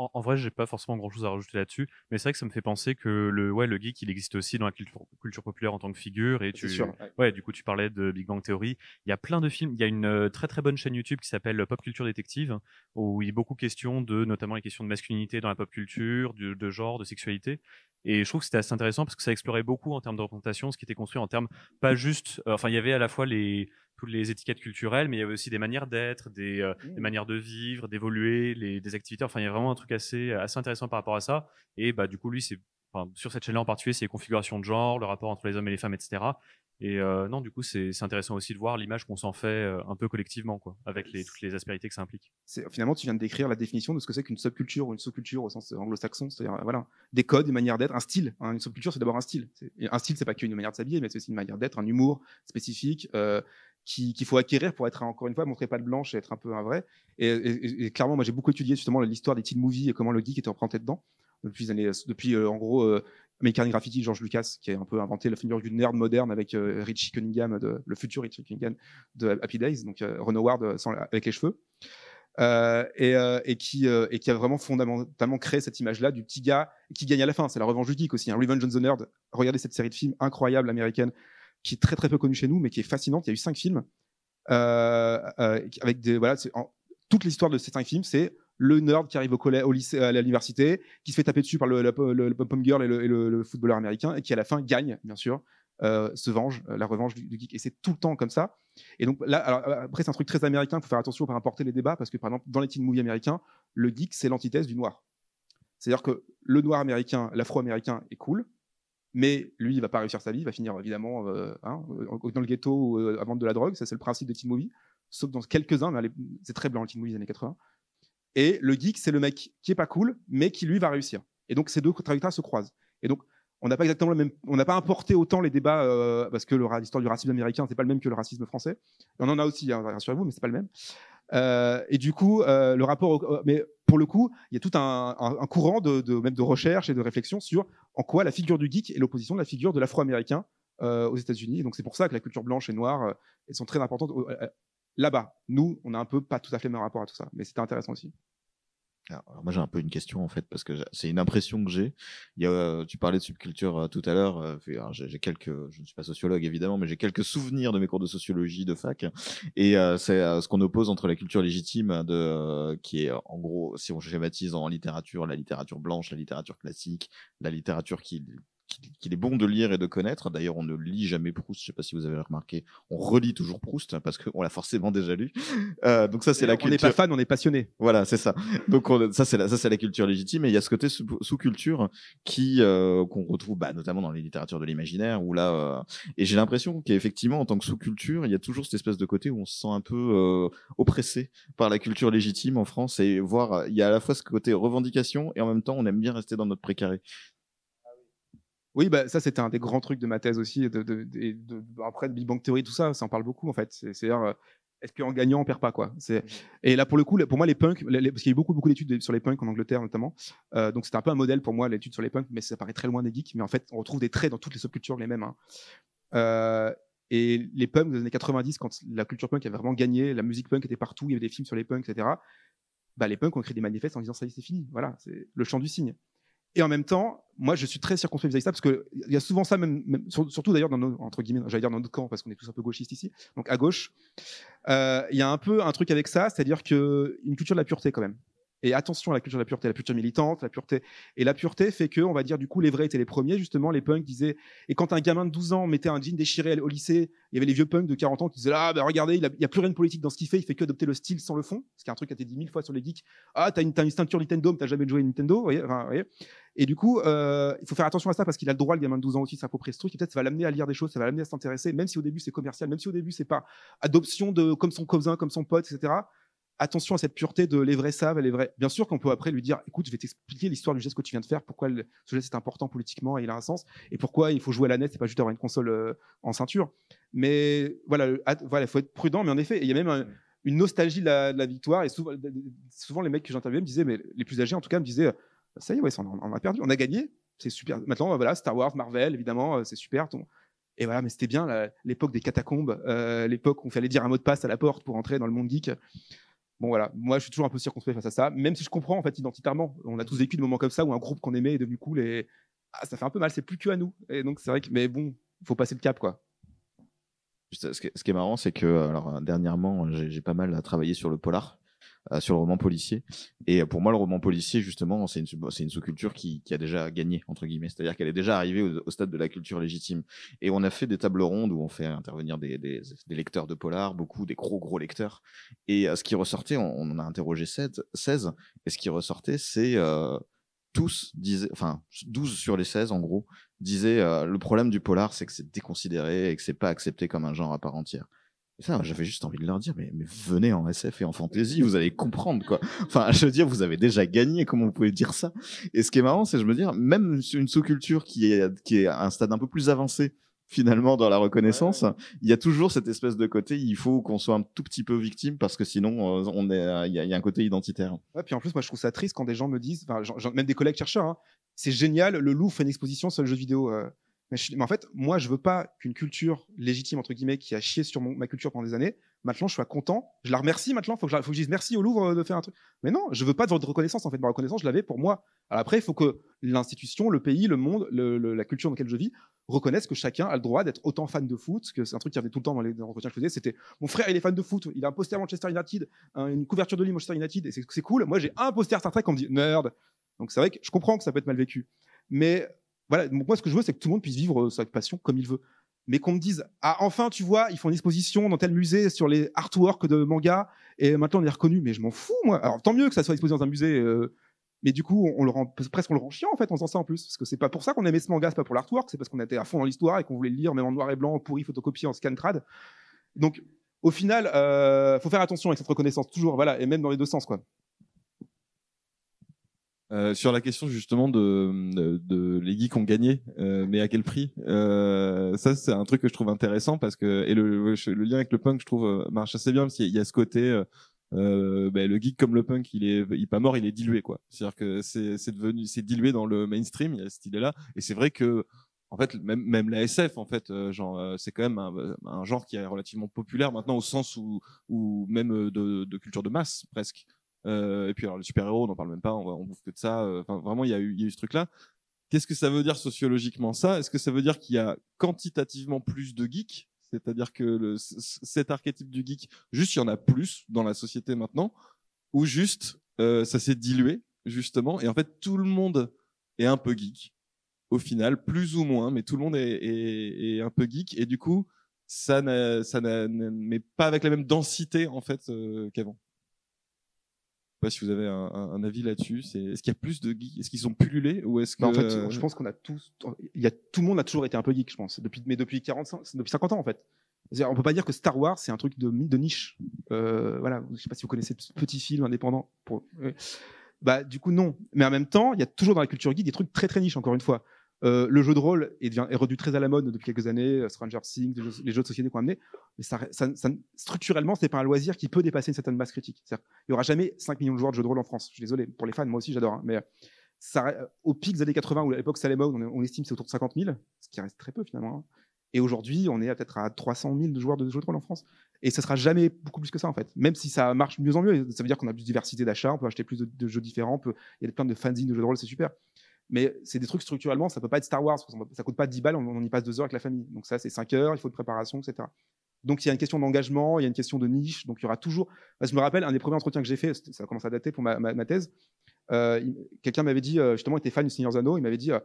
En, en vrai, j'ai pas forcément grand chose à rajouter là-dessus, mais c'est vrai que ça me fait penser que le, ouais, le geek, il existe aussi dans la culture, culture populaire en tant que figure. Et tu, sûr. ouais, du coup, tu parlais de Big Bang Theory. Il y a plein de films. Il y a une euh, très très bonne chaîne YouTube qui s'appelle Pop Culture Détective, où il y a beaucoup question de, notamment les questions de masculinité dans la pop culture, de, de genre, de sexualité. Et je trouve que c'était assez intéressant parce que ça explorait beaucoup en termes de représentation, ce qui était construit en termes pas juste. euh, Enfin, il y avait à la fois les toutes les étiquettes culturelles, mais il y avait aussi des manières d'être, des, euh, des manières de vivre, d'évoluer, les, des activités. Enfin, il y a vraiment un truc assez, assez intéressant par rapport à ça. Et bah, du coup, lui, c'est, enfin, sur cette chaîne-là en particulier, c'est les configurations de genre, le rapport entre les hommes et les femmes, etc. Et euh, non, du coup, c'est c'est intéressant aussi de voir l'image qu'on s'en fait euh, un peu collectivement, quoi, avec les, toutes les aspérités que ça implique. Finalement, tu viens de décrire la définition de ce que c'est qu'une subculture ou une sous-culture au sens anglo-saxon, c'est-à-dire voilà, des codes, des manières d'être, un style. hein. Une subculture, c'est d'abord un style. Un style, c'est pas qu'une manière de s'habiller, mais c'est aussi une manière d'être, un humour spécifique euh, qui- qu'il faut acquérir pour être encore une fois montrer pas de blanche et être un peu un vrai. Et, clairement, moi, j'ai beaucoup étudié justement l'histoire des teen movies et comment le geek était représenté dedans depuis depuis euh, en gros. euh, American Graffiti, George Lucas, qui a un peu inventé la figure du nerd moderne avec euh, Richie Cunningham, de, le futur Richie Cunningham de Happy Days, donc euh, Ron Howard euh, avec les cheveux. Et, qui, et qui a vraiment fondamentalement créé cette image-là du petit gars qui gagne à la fin. C'est la revanche du geek aussi. Hein. Revenge on the Nerd. Regardez cette série de films incroyable américaine qui est très très peu connue chez nous, mais qui est fascinante. Il y a eu cinq films euh, euh, avec des voilà. toute l'histoire de ces cinq films, c'est le nerd qui arrive au collège, au lycée, à l'université, qui se fait taper dessus par le, le, le, le pom girl et, le, footballeur américain, et qui à la fin gagne, bien sûr, euh, se venge, la revanche du, geek. Et c'est tout le temps comme ça. Et donc là, après, c'est un truc très américain. Il faut faire attention pour importer les débats parce que, par exemple, dans les teen movies américains, le geek, c'est l'antithèse du noir. C'est-à-dire que le noir américain, l'afro-américain est cool, mais lui, il va pas réussir sa vie. Il va finir évidemment euh, hein, dans le ghetto ou euh, à vendre de la drogue. Ça, c'est le principe des teen movies. Sauf dans quelques-uns, mais c'est très blanc, le teen movie des années 80. Et le geek, c'est le mec qui est pas cool, mais qui lui va réussir. Et donc, ces deux trajectoires se croisent. Et donc, on n'a pas exactement le même, on n'a pas importé autant les débats euh, parce que l'histoire du racisme américain c'est pas le même que le racisme français. On en a aussi, hein, rassurez-vous, mais c'est pas le même. Euh, et du coup, euh, le rapport, au- mais pour le coup, il y a tout un, courant de, de même de recherche et de réflexion sur en quoi la figure du geek est l'opposition de la figure de l'afro-américain euh, aux États-Unis. Donc c'est pour ça que la culture blanche et noire elles sont très importantes. Là-bas. Nous, on a un peu pas tout à fait le même rapport à tout ça, mais c'était intéressant aussi. Alors, moi j'ai un peu une question en fait parce que c'est une impression que j'ai. Euh, tu parlais de subculture euh, tout à l'heure. euh, j'ai quelques, je ne suis pas sociologue évidemment, mais j'ai quelques souvenirs de mes cours de sociologie de fac. Et euh, c'est ce qu'on oppose entre la culture légitime de, qui est en gros, si on schématise en littérature, la littérature blanche, la littérature classique, la littérature qui qu'il est bon de lire et de connaître. D'ailleurs, on ne lit jamais Proust. Je sais pas si vous avez remarqué. On relit toujours Proust parce qu'on l'a forcément déjà lu. Euh, donc ça, c'est la on n'est culture. pas fan, on est passionné. Voilà, c'est ça. Donc on- ça c'est la ça c'est la culture légitime et il y a ce côté sous- sous-culture qui euh, qu'on retrouve bah, notamment dans les littératures de l'imaginaire où là euh, et j'ai l'impression qu'effectivement en tant que sous-culture, il y a toujours cette espèce de côté où on se sent un peu euh, oppressé par la culture légitime en France et voir il y a à la fois ce côté revendication et en même temps on aime bien rester dans notre précaré. Oui, bah, ça, c'était un des grands trucs de ma thèse aussi. De, de, de- de- après, de Big Bang Theory, tout ça, ça en parle beaucoup, en fait. C'est- C'est-à-dire, euh, est-ce qu'en gagnant, on perd pas, quoi? C'est- Et là, pour le coup, pour moi, les punks, les- parce qu'il y a eu beaucoup, beaucoup d'études sur les punks en Angleterre, notamment. Euh, donc, c'était un peu un modèle pour moi, l'étude sur les punks, mais ça paraît très loin des geeks. Mais en fait, on retrouve des traits dans toutes les subcultures, les mêmes. hein. Euh, et les punks des années 90, quand la culture punk avait vraiment gagné, la musique punk était partout, il y avait des films sur les punks, etc. Bah, les punks ont écrit des manifestes en disant ça y est, c'est fini. Voilà, c'est le chant du cygne. Et en même temps, moi, je suis très circonspect vis-à-vis de ça, parce qu'il y a souvent ça, même, même- sur- surtout d'ailleurs, dans nos, entre guillemets, j'allais dire dans notre camp, parce qu'on est tous un peu gauchistes ici, donc à gauche, euh, il y a un peu un truc avec ça, c'est-à-dire que une culture de la pureté quand même. Et attention à la culture de la pureté, la pureté militante, la pureté. Et la pureté fait que, on va dire, du coup, les vrais étaient les premiers, justement, les punks disaient. Et quand un gamin de 12 ans mettait un jean déchiré au lycée, il y avait les vieux punks de 40 ans qui disaient Ah, bah regardez, il n'y a, plus rien de politique dans ce qu'il fait, il fait que adopter le style sans le fond. Ce qui est un truc qui a été dit mille fois sur les geeks. Ah, t'as une, t'as une ceinture Nintendo, mais t'as jamais joué à Nintendo. Vous voyez, vous voyez et du coup, euh, il faut faire attention à ça parce qu'il a le droit, le gamin de 12 ans aussi, de s'approprier ce truc. Et peut-être ça va l'amener à lire des choses, ça va l'amener à s'intéresser, même si au début c'est commercial, même si au début c'est pas adoption de comme son cousin, comme son pote, etc. Attention à cette pureté de les vrais savent, les vrais. Bien sûr qu'on peut après lui dire, écoute, je vais t'expliquer l'histoire du geste que tu viens de faire, pourquoi ce geste est important politiquement et il a un sens, et pourquoi il faut jouer à la net, c'est pas juste avoir une console euh, en ceinture. Mais voilà, le- at- voilà, faut être prudent. Mais en effet, il y a même un- une nostalgie de la, victoire. Et souvent, souvent les mecs que j'interviewais me disaient, mais les plus âgés en tout cas me disaient, ça y est, ouais, on, a perdu, on a gagné, c'est super. Maintenant, voilà, Star Wars, Marvel, évidemment, euh, c'est super. Et voilà, mais c'était bien l'époque des catacombes, euh, l'époque où il fallait dire un mot de passe à la porte pour entrer dans le monde geek. Bon voilà, moi je suis toujours un peu circonspect face à ça, même si je comprends en fait identitairement. On a tous vécu des moments comme ça où un groupe qu'on aimait est devenu cool et ah, ça fait un peu mal, c'est plus que à nous. Et donc c'est vrai mais bon, faut passer le cap quoi. Ce qui est, marrant, c'est que alors euh, dernièrement, j'ai pas mal travaillé sur le polar, sur le roman policier. Et euh, pour moi, le roman policier, justement, c'est une, sous-culture qui, a déjà gagné entre guillemets, c'est-à-dire qu'elle est déjà arrivée au, stade de la culture légitime. Et on a fait des tables rondes où on fait intervenir des, lecteurs de polar, beaucoup des gros gros lecteurs. Et euh, ce qui ressortait, on, en a interrogé 16, 16 et ce qui ressortait, c'est euh, tous disaient, enfin 12 sur les 16 en gros, disaient euh, le problème du polar, c'est que c'est déconsidéré et que c'est pas accepté comme un genre à part entière. Ça, j'avais juste envie de leur dire, mais, mais venez en SF et en fantasy, vous allez comprendre quoi. Enfin, je veux dire, vous avez déjà gagné, comment vous pouvez dire ça? Et ce qui est marrant, c'est je me dire, même une sous-culture qui est qui est à un stade un peu plus avancé finalement dans la reconnaissance, il y a toujours cette espèce de côté, il faut qu'on soit un tout petit peu victime parce que sinon, euh, on est, il y, a, il y a un côté identitaire. Ouais, puis en plus, moi je trouve ça triste quand des gens me disent, enfin, même des collègues chercheurs, hein, c'est génial, le Louvre fait une exposition sur le jeu vidéo. euh. Mais, en fait, moi je veux pas qu'une culture légitime, entre guillemets, qui a chié sur mon- ma culture pendant des années, maintenant je sois content, je la remercie maintenant, faut faut que je dise merci au Louvre euh, de faire un truc. Mais non, je veux pas de votre reconnaissance en fait, ma reconnaissance je l'avais pour moi. Après, il faut que l'institution, le pays, le monde, la culture dans laquelle je vis reconnaissent que chacun a le droit d'être autant fan de foot, que c'est un truc qui revenait tout le temps dans les, dans entretiens que je faisais, c'était mon frère il est fan de foot, il a un poster Manchester United, un- une couverture de lit Manchester United, et c'est cool. Moi j'ai un poster Star Trek, on me dit nerd. Donc c'est vrai que je comprends que ça peut être mal vécu. Mais voilà, moi ce que je veux c'est que tout le monde puisse vivre euh, sa passion comme il veut. Mais qu'on me dise, ah enfin tu vois, ils font une exposition dans tel musée sur les artworks de manga, et maintenant on est reconnu, mais je m'en fous moi. Alors tant mieux que ça soit exposé dans un musée. euh, mais du coup, on, le rend presque on le rend chiant en fait en faisant ça en plus, parce que c'est pas pour ça qu'on aimait ce manga, c'est pas pour l'artwork, c'est parce qu'on était à fond dans l'histoire et qu'on voulait le lire même en noir et blanc, pourri, photocopié en scan trad. Donc, au final, euh, faut faire attention avec cette reconnaissance toujours, voilà, et même dans les deux sens quoi. Euh, sur la question justement de, de, les geeks ont gagné, euh, mais à quel prix euh, Ça, c'est un truc que je trouve intéressant parce que et le, le lien avec le punk, je trouve euh, marche assez bien parce qu'il y a ce côté. Ben, le geek comme le punk, il est, il est pas mort, il est dilué quoi. C'est-à-dire que c'est, devenu, c'est dilué dans le mainstream. Il y a cette idée-là, et c'est vrai que en fait, même, même la SF, en fait, genre, euh, c'est quand même un, un, genre qui est relativement populaire maintenant au sens où, où même de, de culture de masse presque. Euh, et puis alors les super-héros, on n'en parle même pas, on, bouffe que de ça. Enfin, vraiment, il y a eu, y a eu ce truc-là. Qu'est-ce que ça veut dire sociologiquement ça? Est-ce que ça veut dire qu'il y a quantitativement plus de geeks? C'est-à-dire que le, cet archétype du geek, juste il y en a plus dans la société maintenant, ou juste euh, ça s'est dilué justement, et en fait tout le monde est un peu geek au final, plus ou moins, mais tout le monde est, est, est un peu geek, et du coup, ça mais pas avec la même densité en fait euh, qu'avant. Je sais pas si vous avez un, un avis là-dessus. C'est, est-ce qu'il y a plus de geeks? Est-ce qu'ils sont pullulés ou est-ce que en fait, je pense qu'on a tous, il y a tout le monde a toujours été un peu geek, je pense, depuis, mais depuis 40, depuis 50 ans en fait. On peut pas dire que Star Wars c'est un truc de, de niche. Euh, voilà, je sais pas si vous connaissez ce petit film indépendant. Pour... Bah du coup non, mais en même temps, il y a toujours dans la culture geek des trucs très très niches. Encore une fois, euh, le jeu de rôle est, devient, très à la mode depuis quelques années, euh, Stranger Things, les jeux, de société qu'on a amené, mais ça, ça, ça, structurellement, c'est pas un loisir qui peut dépasser une certaine masse critique. Il y aura jamais 5 millions de joueurs de jeux de rôle en France. Je suis désolé pour les fans, moi aussi j'adore, hein, mais ça, euh, au pic des années 80 ou à l'époque Salem on, on, estime c'est autour de 50 000, ce qui reste très peu finalement. Hein. Et aujourd'hui, on est peut-être à 300 000 de joueurs de jeux de rôle en France. Et ça sera jamais beaucoup plus que ça, en fait. Même si ça marche mieux en mieux. Ça veut dire qu'on a plus de diversité d'achat, on peut acheter plus de, jeux différents, il y a plein de fanzines de jeux de rôle, c'est super mais c'est des trucs structurellement, ça peut pas être Star Wars, ça coûte pas 10 balles, on, y passe deux heures avec la famille. Donc ça, c'est 5 heures, il faut de préparation, etc. Donc il y a une question d'engagement, il y a une question de niche, donc il y aura toujours. je me rappelle un des premiers entretiens que j'ai fait, ça commence à dater pour ma, thèse. Euh, Quelqu'un m'avait dit, euh, justement, était fan du Seigneur Zano, il m'avait dit, euh,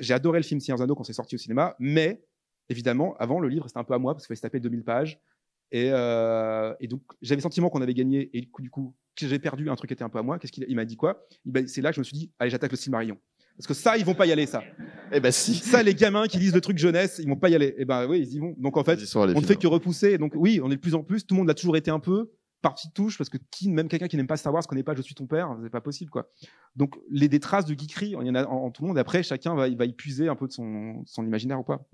j'ai adoré le film Seigneur Zano quand c'est sorti au cinéma, mais évidemment, avant le livre c'était un peu à moi parce qu'il fallait se taper 2000 pages. Et, donc j'avais le sentiment qu'on avait gagné et du coup, que j'ai perdu un truc qui était un peu à moi. Qu'est-ce qu'il m'a dit quoi? C'est là que je me suis dit, allez, j'attaque le Silmarillion. Parce que ça, ils vont pas y aller, ça. Eh ben si. Ça, les gamins qui lisent le truc jeunesse, ils vont pas y aller. Eh ben oui, ils y vont. Donc en fait, on ne fait que repousser. Donc oui, on est de plus en plus. Tout le monde l'a toujours été un peu par petites touches, parce que qui, même quelqu'un qui n'aime pas Star Wars connaît pas Je suis ton père, c'est pas possible quoi. Donc les des traces de geekerie, il y en a en, tout le monde. Après, chacun va, va y puiser un peu de son, son imaginaire ou pas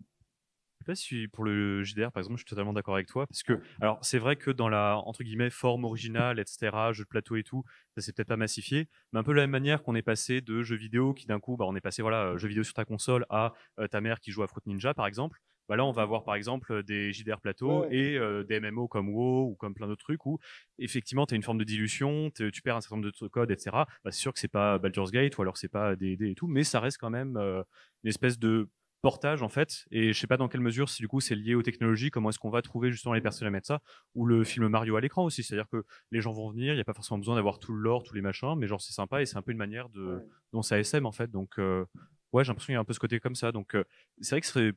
pas si pour le JDR, par exemple, je suis totalement d'accord avec toi. Parce que, alors, c'est vrai que dans la, entre guillemets, forme originale, etc., jeu de plateau et tout, ça s'est peut-être pas massifié. Mais un peu la même manière qu'on est passé de jeux vidéo qui, d'un coup, bah, on est passé, voilà, euh, jeux vidéo sur ta console à euh, ta mère qui joue à Fruit Ninja, par exemple. Bah là, on va avoir par exemple des JDR plateau et euh, des MMO comme WoW ou comme plein d'autres trucs où effectivement tu as une forme de dilution, tu perds un certain nombre de codes, etc. Bah, c'est sûr que c'est pas Baldur's Gate ou alors c'est pas D&D et tout, mais ça reste quand même une espèce de portage en fait et je sais pas dans quelle mesure si du coup c'est lié aux technologies comment est-ce qu'on va trouver justement les personnes à mettre ça ou le film Mario à l'écran aussi c'est-à-dire que les gens vont venir il n'y a pas forcément besoin d'avoir tout le lore tous les machins mais genre c'est sympa et c'est un peu une manière de dont ça SM en fait donc euh, ouais j'ai l'impression qu'il y a un peu ce côté comme ça donc euh, c'est vrai que serait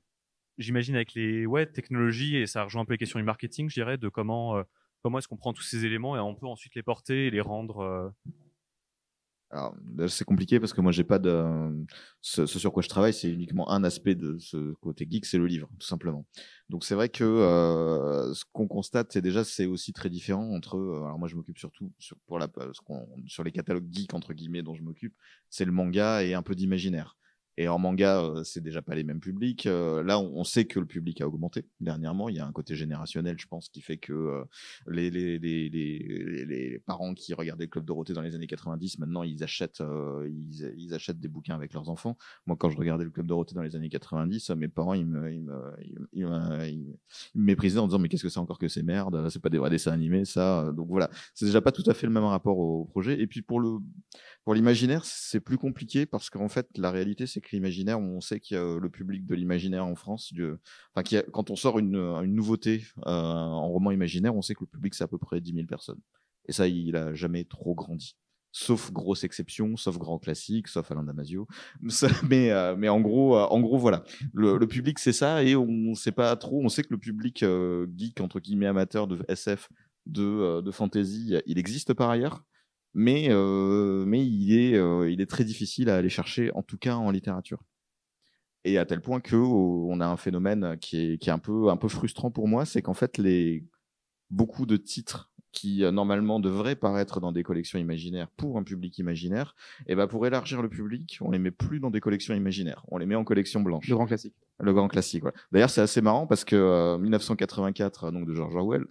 j'imagine avec les ouais technologies et ça rejoint un peu les questions du marketing je dirais de comment euh, comment est-ce qu'on prend tous ces éléments et on peut ensuite les porter et les rendre alors, c'est compliqué parce que moi, j'ai pas de. Ce, sur quoi je travaille, c'est uniquement un aspect de ce côté geek, c'est le livre, tout simplement. Donc, c'est vrai que euh, ce qu'on constate, c'est déjà, c'est aussi très différent entre. Euh, alors, moi, je m'occupe surtout sur, pour la, sur les catalogues geeks, entre guillemets, dont je m'occupe, c'est le manga et un peu d'imaginaire. Et en manga, euh, c'est déjà pas les mêmes publics. Euh, là, on, sait que le public a augmenté dernièrement. Il y a un côté générationnel, je pense, qui fait que euh, les, parents qui regardaient Club Dorothée dans les années 90, maintenant, ils achètent, ils, ils, achètent des bouquins avec leurs enfants. Moi, quand je regardais le Club Dorothée dans les années 90, mes parents, ils me, ils me méprisaient en disant, mais qu'est-ce que c'est encore que ces merdes? C'est pas des vrais dessins animés, ça. Donc voilà. C'est déjà pas tout à fait le même rapport au projet. Et puis, pour le, pour l'imaginaire, c'est plus compliqué parce qu'en fait, la réalité, c'est que l'imaginaire, on sait qu'il y a le public de l'imaginaire en France. Enfin, quand on sort une, une nouveauté euh, en roman imaginaire, on sait que le public, c'est à peu près 10 000 personnes. Et ça, il a jamais trop grandi. Sauf grosse exception, sauf grand classique, sauf Alain Damasio. Mais, euh, mais en gros, euh, en gros, voilà. Le, public, c'est ça, et on sait pas trop. On sait que le public geek entre guillemets amateur de SF, de, de fantasy, il existe par ailleurs mais, euh, mais il, est, euh, il est très difficile à aller chercher, en tout cas en littérature. Et à tel point que on a un phénomène qui est, qui est un, peu, un peu frustrant pour moi, c'est qu'en fait, les, beaucoup de titres qui euh, normalement devraient paraître dans des collections imaginaires pour un public imaginaire, et eh ben pour élargir le public, on les met plus dans des collections imaginaires, on les met en collection blanche. Le grand classique. Le grand classique. Ouais. D'ailleurs, c'est assez marrant parce que 1984, donc de George Orwell,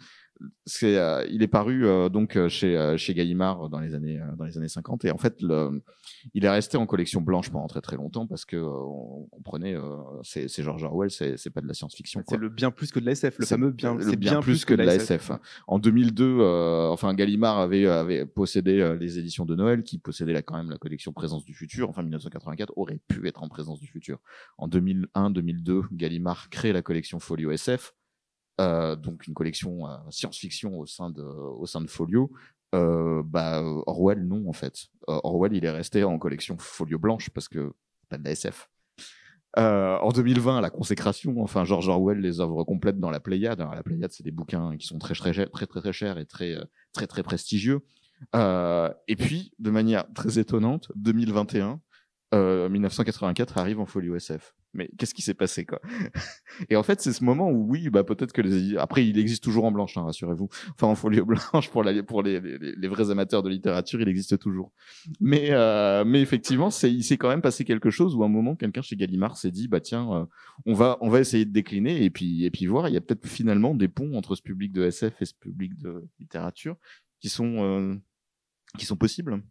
c'est, euh, il est paru euh, donc euh, chez euh, chez Gallimard dans les années euh, dans les années 50 et en fait le, il est resté en collection blanche pendant très très longtemps parce que euh, on comprenait euh, c'est c'est George Orwell c'est c'est pas de la science-fiction C'est quoi. le bien plus que de la SF, le C'est fameux bien, le c'est bien plus que de la SF. En 2002, euh, enfin Gallimard avait avait possédé euh, les éditions de Noël, qui possédait là, quand même la collection Présence du futur. Enfin 1984 aurait pu être en Présence du futur. En 2001-2002, Gallimard crée la collection Folio SF, euh, donc une collection euh, science-fiction au sein de au sein de Folio. Euh, bah Orwell non en fait. Euh, Orwell il est resté en collection Folio blanche parce que pas de la SF. Euh, en 2020, la consécration, enfin George Orwell, les œuvres complètes dans la Pléiade. La Pléiade, c'est des bouquins qui sont très très très très très, très chers et très euh, très très prestigieux. Euh, et puis, de manière très étonnante, 2021, euh, 1984 arrive en folio SF. Mais qu'est-ce qui s'est passé quoi? Et en fait, c'est ce moment où oui, bah peut-être que les après il existe toujours en blanche, hein, rassurez-vous. Enfin en folio blanche pour la, pour les, les, les vrais amateurs de littérature, il existe toujours. Mais euh, mais effectivement, c'est il s'est quand même passé quelque chose où à un moment quelqu'un chez Gallimard s'est dit bah tiens, euh, on va on va essayer de décliner et puis et puis voir, il y a peut-être finalement des ponts entre ce public de SF et ce public de littérature qui sont euh, qui sont possibles.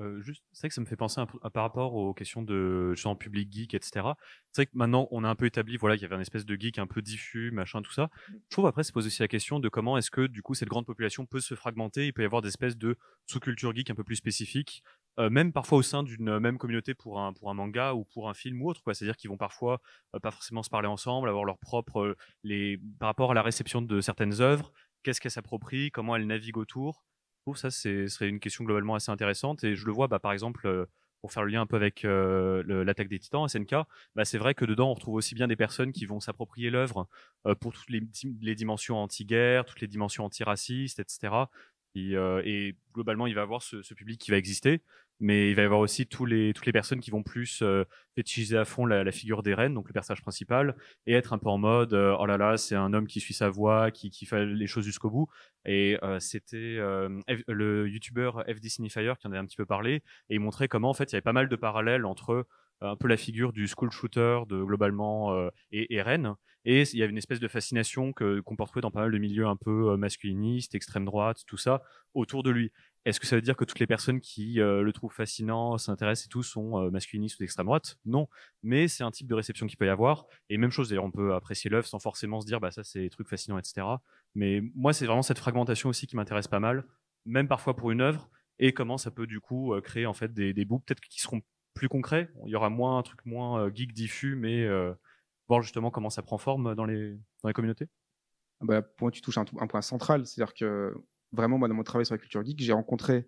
Euh, juste, c'est vrai que ça me fait penser un à- par rapport aux questions de genre public geek, etc. C'est vrai que maintenant, on a un peu établi, voilà, qu'il y avait un espèce de geek un peu diffus, machin, tout ça. Je trouve après, se pose aussi la question de comment est-ce que, du coup, cette grande population peut se fragmenter. Il peut y avoir des espèces de sous-cultures geek un peu plus spécifiques, euh, même parfois au sein d'une même communauté pour un, pour un manga ou pour un film ou autre, quoi. C'est-à-dire qu'ils vont parfois euh, pas forcément se parler ensemble, avoir leur propre, les, par rapport à la réception de certaines œuvres, qu'est-ce qu'elles s'approprient, comment elles naviguent autour? Ça serait une question globalement assez intéressante et je le vois bah, par exemple euh, pour faire le lien un peu avec euh, l'attaque des titans SNK bah, c'est vrai que dedans on retrouve aussi bien des personnes qui vont s'approprier l'œuvre euh, pour toutes les, di- les dimensions anti-guerre toutes les dimensions anti-racistes etc et, globalement il va y avoir ce public qui va exister mais il va y avoir aussi tous les, toutes les personnes qui vont plus euh, fétichiser à fond la, la figure d'Eren, donc le personnage principal, et être un peu en mode euh, oh là là, c'est un homme qui suit sa voix, qui, qui fait les choses jusqu'au bout. Et euh, c'était euh, le youtubeur FD Signifier qui en avait un petit peu parlé, et il montrait comment en fait il y avait pas mal de parallèles entre euh, un peu la figure du school shooter de globalement euh, et Eren, et il y avait une espèce de fascination que qu'on peut retrouver dans pas mal de milieux un peu euh, masculinistes, extrême droite, tout ça autour de lui. Est-ce que ça veut dire que toutes les personnes qui euh, le trouvent fascinant, s'intéressent et tout sont euh, masculinistes ou d'extrême droite? Non, mais c'est un type de réception qu'il peut y avoir. Et même chose, d'ailleurs, on peut apprécier l'œuvre sans forcément se dire, bah ça c'est des trucs fascinants, etc. Mais moi, c'est vraiment cette fragmentation aussi qui m'intéresse pas mal, même parfois pour une œuvre, et comment ça peut du coup euh, créer en fait des, des bouts peut-être qui seront plus concrets. Il y aura moins un truc moins geek diffus, mais voir justement comment ça prend forme dans les dans les communautés. Bah, moi, tu touches un point central. C'est-à-dire que vraiment, moi, dans mon travail sur la culture geek, j'ai rencontré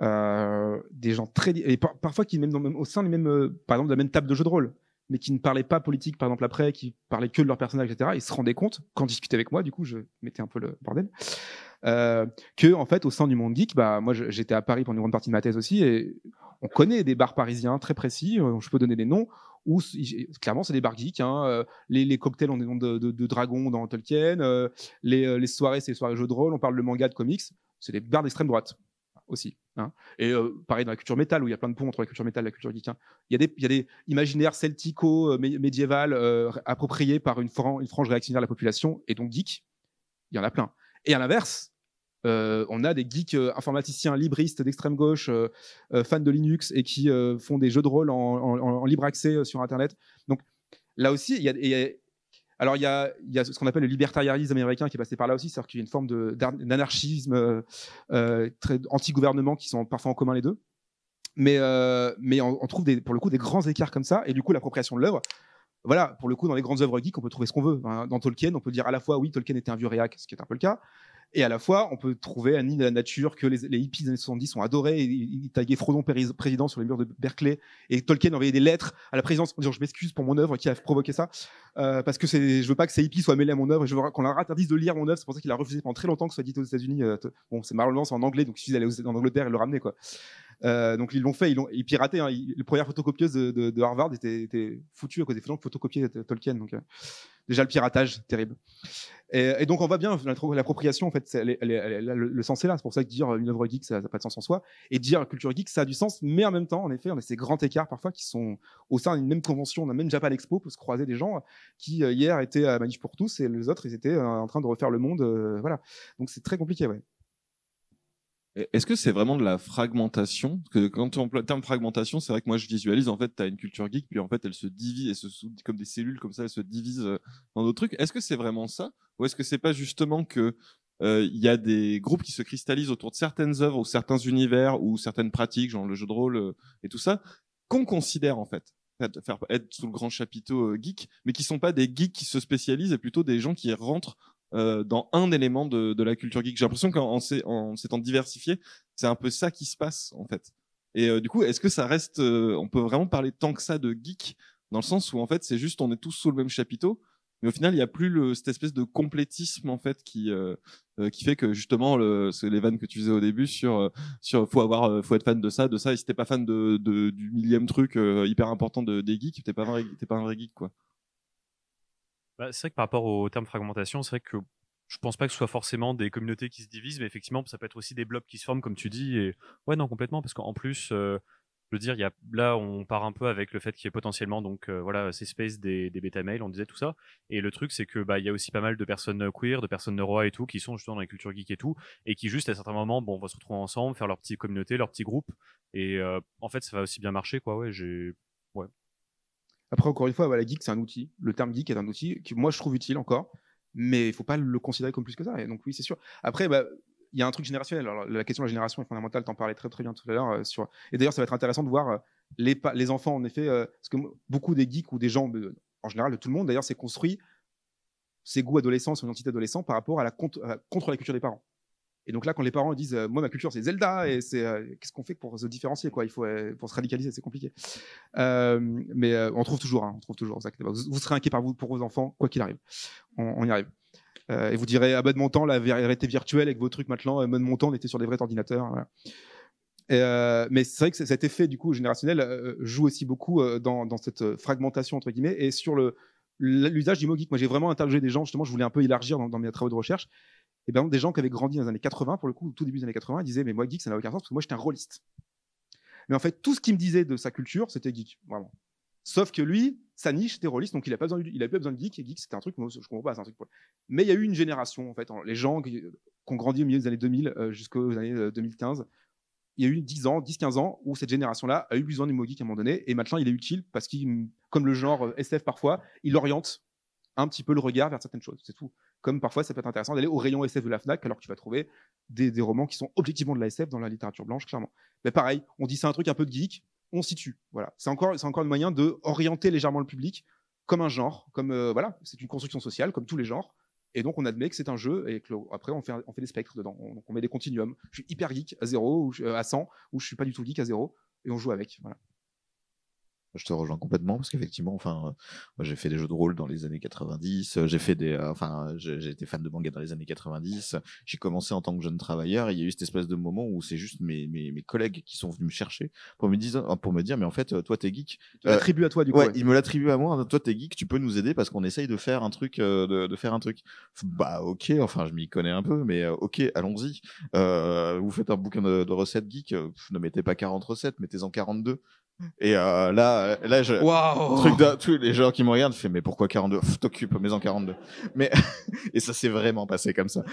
euh, des gens très. Et par- parfois, qui, même, au sein des mêmes, euh, par exemple, de la même table de jeu de rôle, mais qui ne parlaient pas politique, par exemple, après, qui parlaient que de leur personnage, etc. Ils se rendaient compte, quand ils discutaient avec moi, du coup, je mettais un peu le bordel, euh, que, en fait, au sein du monde geek, bah, moi, j'étais à Paris pendant une grande partie de ma thèse aussi, et on connaît des bars parisiens très précis, je peux donner des noms, où clairement, c'est des bars geeks. Hein, euh, les, cocktails ont des noms de, dragons dans Tolkien. euh, les, euh, les soirées, c'est les soirées jeux de rôle. On parle de manga, de comics. C'est des bars d'extrême droite aussi. hein. Et pareil dans la culture métal, où il y a plein de ponts entre la culture métal et la culture geek. hein. Il, y a des, imaginaires celtico, mé- médiéval, appropriés par une frange réactionnaire de la population, et donc geek. Il y en a plein. Et à l'inverse, euh, on a des geeks euh, informaticiens libristes d'extrême gauche, euh, fans de Linux et qui font des jeux de rôle en, libre accès sur Internet. Donc là aussi, il y a, y a- alors il y a, y a ce qu'on appelle le libertarianisme américain qui est passé par là aussi, c'est-à-dire qu'il y a une forme d'anarchisme très anti-gouvernement qui sont parfois en commun les deux. Mais, on, trouve pour le coup des grands écarts comme ça, et du coup l'appropriation de l'œuvre. Voilà, pour le coup, dans les grandes œuvres geeks, on peut trouver ce qu'on veut. Hein, Dans Tolkien, on peut dire à la fois, oui, Tolkien était un vieux réac, ce qui est un peu le cas, et à la fois, on peut trouver un nid de la nature que les, hippies des années 70 ont adoré. Ils, taguaient Frodon président sur les murs de Berkeley. Et Tolkien envoyait des lettres à la présidence en disant Je m'excuse pour mon œuvre qui a provoqué ça. Euh, parce que je veux pas que ces hippies soient mêlés à mon œuvre. Et je veux qu'on leur interdise de lire mon œuvre. C'est pour ça qu'il a refusé pendant très longtemps que ce soit dit aux États-Unis. Euh, bon, c'est malheureusement c'est en anglais, donc il suffit d'aller en Angleterre et le ramener. quoi. Euh, donc ils l'ont fait, ils l'ont ils pirataient. Hein, Ils- photocopieuse de, de- de Harvard était, était foutue à cause des photocopiaient Tolkien. Donc euh, déjà le piratage, terrible. Et, et donc on voit bien l'appropriation en fait, elle est- elle est- elle est le, le sens est là. C'est pour ça que dire une œuvre geek ça n'a pas de sens en soi et dire culture geek ça a du sens, mais en même temps en effet on a ces grands écarts parfois qui sont au sein d'une même convention. On a même Japan Expo pour se croiser des gens qui euh, hier étaient à Manif pour tous et les autres ils étaient euh, en train de refaire le monde. euh, voilà. Donc c'est très compliqué ouais. Est-ce que c'est vraiment de la fragmentation? Parce que quand tu emploies le terme fragmentation, c'est vrai que moi je visualise en fait, tu as une culture geek, puis en fait elle se divise, elle se comme des cellules comme ça, elle se divise euh, dans d'autres trucs. Est-ce que c'est vraiment ça? Ou est-ce que c'est pas justement que euh, il y a des groupes qui se cristallisent autour de certaines œuvres ou certains univers ou certaines pratiques, genre le jeu de rôle euh, et tout ça, qu'on considère en fait faire être sous le grand chapiteau geek, mais qui sont pas des geeks qui se spécialisent, et plutôt des gens qui rentrent euh, dans un élément de, de la culture geek. J'ai l'impression qu'en en s'é- en s'étant diversifié, c'est un peu ça qui se passe en fait. Et euh, du coup, est-ce que ça reste, euh, on peut vraiment parler tant que ça de geek dans le sens où en fait c'est juste on est tous sous le même chapiteau, mais au final il n'y a plus le, cette espèce de complétisme en fait qui euh, euh, qui fait que justement le, les vannes que tu faisais au début sur sur faut avoir faut être fan de ça de ça et si t'es pas fan de, de du millième truc hyper important de, des geeks t'es pas vrai, t'es pas un vrai geek quoi. Bah, c'est vrai que par rapport au terme fragmentation, c'est vrai que je pense pas que ce soit forcément des communautés qui se divisent, mais effectivement, ça peut être aussi des blocs qui se forment, comme tu dis. Et ouais, non, complètement, parce qu'en plus, euh, je veux dire, y a là, on part un peu avec le fait qu'il y ait potentiellement donc euh, voilà ces spaces des, bêta mails, on disait tout ça. Et le truc, c'est que bah il y a aussi pas mal de personnes queer, de personnes neuro et tout, qui sont justement dans les cultures geek et tout, et qui juste à certains moments, bon, vont se retrouver ensemble, faire leur petite communauté, leur petit groupe. Et euh, en fait, ça va aussi bien marcher, quoi. Ouais, j'ai Après, encore une fois, voilà, geek, c'est un outil. Le terme geek est un outil que moi, je trouve utile encore, mais il faut pas le considérer comme plus que ça. Et donc, oui, c'est sûr. Après, bah, il y a un truc générationnel. La question de la génération est fondamentale. T'en parlais très très bien tout à l'heure. euh, sur... Et d'ailleurs, ça va être intéressant de voir euh, les, enfants, en effet, euh, parce que beaucoup des geeks ou des gens, en général, de tout le monde, d'ailleurs, s'est construit ses goûts adolescents, son identité adolescent par rapport à- contre la culture des parents. Et donc là, quand les parents disent, euh, moi, ma culture, c'est Zelda, et c'est euh, qu'est-ce qu'on fait pour se différencier, quoi? Il faut euh, pour se radicaliser, c'est compliqué. Mais on trouve toujours, hein, on trouve toujours. vous serez inquiet par vous pour vos enfants, quoi qu'il arrive. On, y arrive. Et vous direz, ah bah de mon temps, la réalité virtuelle avec vos trucs maintenant, euh, moi de mon temps, on était sur des vrais ordinateurs. mais c'est vrai que cet effet du coup générationnel joue aussi beaucoup dans, cette fragmentation entre guillemets et sur l'usage du mot geek. Moi, j'ai vraiment interrogé des gens. Justement, je voulais un peu élargir dans mes travaux de recherche. Et ben des gens qui avaient grandi dans les années 80, pour le coup, au tout début des années 80, ils disaient mais moi geek ça n'a aucun sens parce que moi j'étais un rôliste. Mais en fait, tout ce qu'il me disait de sa culture, c'était geek, vraiment. Sauf que lui, sa niche, c'était rôliste, donc il a pas besoin, de- il a pas besoin de geek. Et geek, c'était un truc, moi, je comprends pas, c'est un truc. Pour... Mais il y a eu une génération, en fait, les gens qui, ont grandi au milieu des années 2000 euh, jusqu'aux années euh, 2015. Il y a eu 10 ans, 10-15 ans où cette génération-là a eu besoin du mot geek à un moment donné, et maintenant il est utile parce qu'il, comme le genre euh, SF parfois, il oriente un petit peu le regard vers certaines choses, c'est tout. Comme parfois ça peut être intéressant d'aller au rayon SF de la Fnac alors que tu vas trouver des, romans qui sont objectivement de la SF dans la littérature blanche, clairement. Mais pareil, on dit c'est un truc un peu de geek, on situe. Voilà, c'est encore, encore un moyen de orienter légèrement le public comme un genre, comme euh, voilà, c'est une construction sociale comme tous les genres. Et donc on admet que c'est un jeu et que après on fait, on fait des spectres dedans. On, on met des continuums. Je suis hyper geek à 0 ou euh, à 100 ou je suis pas du tout geek à 0 et on joue avec. Voilà. Je te rejoins complètement parce qu'effectivement, enfin, euh, moi j'ai fait des jeux de rôle dans les années 90, euh, j'ai fait des, euh, enfin, j'ai été fan de manga dans les années 90. J'ai commencé en tant que jeune travailleur. et Il y a eu cette espèce de moment où c'est juste mes, mes, mes collègues qui sont venus me chercher pour me dire, pour me dire, mais en fait, toi t'es geek. Tu l'attribues à toi du coup. Ouais, ouais. il me l'attribue à moi. Toi, t'es geek, tu peux nous aider parce qu'on essaye de faire un truc, euh, de, de faire un truc. Bah, ok. Enfin, je m'y connais un peu, mais euh, ok, allons-y. Euh, vous faites un bouquin de, de recettes geek. pff, ne mettez pas 40 recettes, mettez-en 42. Et euh, là, euh, là, je, truc de tous les gens qui me regardent, fait mais pourquoi 42 Pff, T'occupes, mets-en 42. Mais et ça s'est vraiment passé comme ça.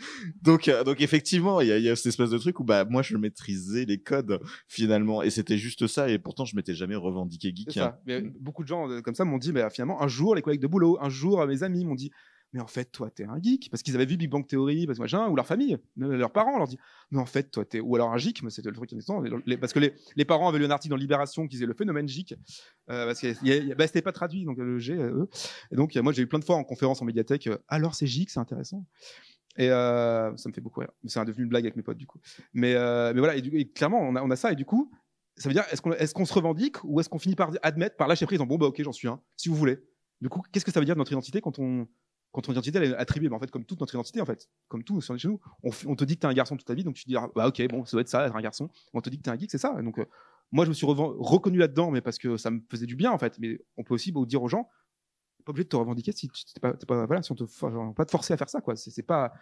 donc, euh, donc effectivement, il y a, y a cette espèce de truc où bah moi je maîtrisais les codes finalement, et c'était juste ça. Et pourtant, je m'étais jamais revendiqué geek. Hein. Mais beaucoup de gens euh, comme ça m'ont dit, mais finalement, un jour, les collègues de boulot, un jour, euh, mes amis m'ont dit, mais en fait, toi, t'es un geek, parce qu'ils avaient vu Big Bang Theory, parce que machin, ou leur famille, leurs parents leur dit, mais en fait, toi, t'es, ou alors un geek, mais c'était le truc qui parce que les, parents avaient lu un article dans Libération qui disait le phénomène geek, euh, parce que bah, c'était pas traduit, donc le G, euh. Et donc, moi, j'ai eu plein de fois en conférence en médiathèque, euh, alors c'est geek, c'est intéressant. Et euh, ça me fait beaucoup rire. C'est devenu une blague avec mes potes, du coup. Mais, mais voilà, et, clairement, on a, on a ça, et du coup, ça veut dire, est-ce qu'on est qu'on se revendique ou est-ce qu'on finit par admettre, par lâcher prise en bon, bah ok, j'en suis un, si vous voulez. Du coup, qu'est-ce que ça veut dire de notre identité quand on, quand ton identité elle est attribuée, mais en fait, comme toute notre identité, en fait, comme tout nous, on, te dit que t'es un garçon toute ta vie, donc tu te dis, ah, bah ok, bon, ça doit être ça, être un garçon. On te dit que t'es un geek, c'est ça. Donc, euh, moi, je me suis reconnu là-dedans, mais parce que ça me faisait du bien, en fait. Mais on peut aussi bah, dire aux gens, pas obligé de te revendiquer si tu t'es pas, pas, voilà, si on te, genre, pas te forcer à faire ça, quoi. C'est pas,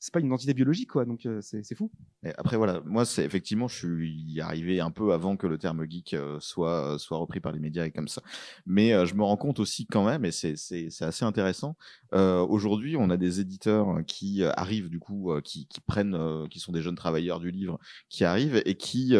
c'est pas une identité biologique, quoi. Donc, euh, c'est fou. Et après voilà, moi c'est effectivement je suis arrivé un peu avant que le terme geek euh, soit euh, soit repris par les médias et comme ça. Mais euh, je me rends compte aussi quand même et c'est c'est c'est assez intéressant. Aujourd'hui, on a des éditeurs qui arrivent du coup qui qui prennent qui sont des jeunes travailleurs du livre qui arrivent et qui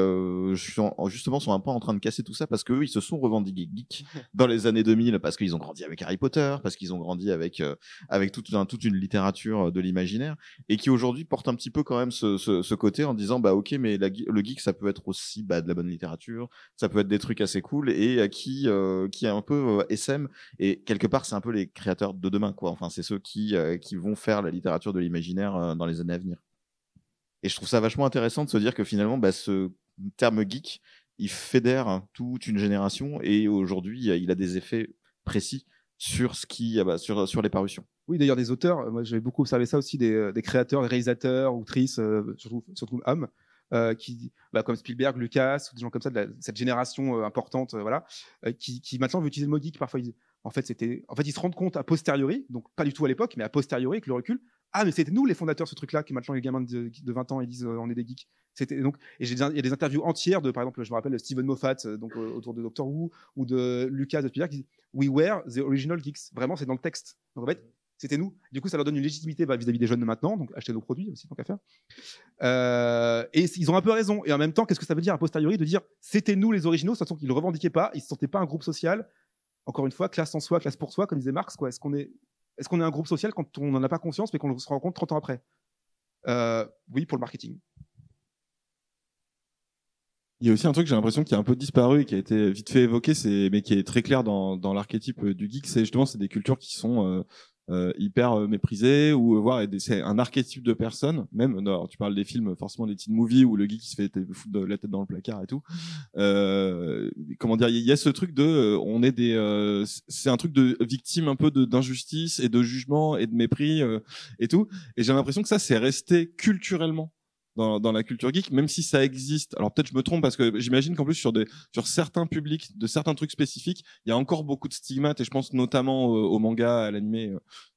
sont- justement sont un peu en train de casser tout ça parce que eux, ils se sont revendiqués geeks dans les années 2000 parce qu'ils ont grandi avec Harry Potter, parce qu'ils ont grandi avec avec toute un- toute une littérature de l'imaginaire et qui aujourd'hui porte un petit peu quand même ce, ce, ce côté en disant bah ok mais le geek ça peut être aussi bah, de la bonne littérature ça peut être des trucs assez cool et euh, qui euh, qui est un peu euh, SM et quelque part c'est un peu les créateurs de demain quoi. Enfin c'est ceux qui euh, qui vont faire la littérature de l'imaginaire dans les années à venir. Et je trouve ça vachement intéressant de se dire que finalement bah, ce terme geek il fédère toute une génération et aujourd'hui il a des effets précis sur ce qui ah bah, sur sur les parutions Oui, d'ailleurs, des auteurs, euh, moi j'avais beaucoup observé ça aussi, des, euh, créateurs, des réalisateurs, autrices, euh, surtout, surtout hommes, euh, qui, bah, comme Spielberg, Lucas, ou des gens comme ça, de cette génération importante, voilà, qui, maintenant veut utiliser le mot geek. Parfois, ils, en, fait, en fait, ils se rendent compte a posteriori, donc pas du tout à l'époque, mais a posteriori, avec le recul, ah, mais c'était nous les fondateurs ce truc-là, qui maintenant les gamins de, de 20 ans, ils disent on est des geeks. C'était donc, et j'ai des des interviews entières de, par exemple, je me rappelle Steven Moffat, donc autour de Doctor Who, ou de Lucas de Spielberg, qui dit We were the original geeks. Vraiment, c'est dans le texte. Donc en fait, c'était nous. Du coup, ça leur donne une légitimité vis-à-vis des jeunes de maintenant, donc acheter nos produits aussi, tant qu'à faire. Euh, et ils ont un peu raison. Et en même temps, qu'est-ce que ça veut dire a posteriori de dire c'était nous les originaux, de toute façon qu'ils ne revendiquaient pas, ils ne se sentaient pas un groupe social. Encore une fois, classe en soi, classe pour soi, comme disait Marx. Est-ce qu'on est, un groupe social quand on n'en a pas conscience, mais qu'on se rend compte 30 ans après? Euh, Oui, pour le marketing. Il y a aussi un truc, j'ai l'impression qui a un peu disparu et qui a été vite fait évoqué, mais qui est très clair dans, l'archétype du geek, c'est justement c'est des cultures qui sont euh, euh, hyper euh, méprisées ou euh, des- c'est un archétype de personne. Même, alors, tu parles des films, forcément des teen movies où le geek il se fait foutre la tête dans le placard et tout. Euh, comment dire, il y a ce truc de, euh, on est des, euh, c'est un truc de victime un peu d'injustice et de jugement et de mépris et tout. Et j'ai l'impression que ça c'est resté culturellement dans, dans la culture geek, même si ça existe. Alors peut-être je me trompe parce que j'imagine qu'en plus sur des sur certains publics, de certains trucs spécifiques, il y a encore beaucoup de stigmates et je pense notamment euh, au manga, à l'animé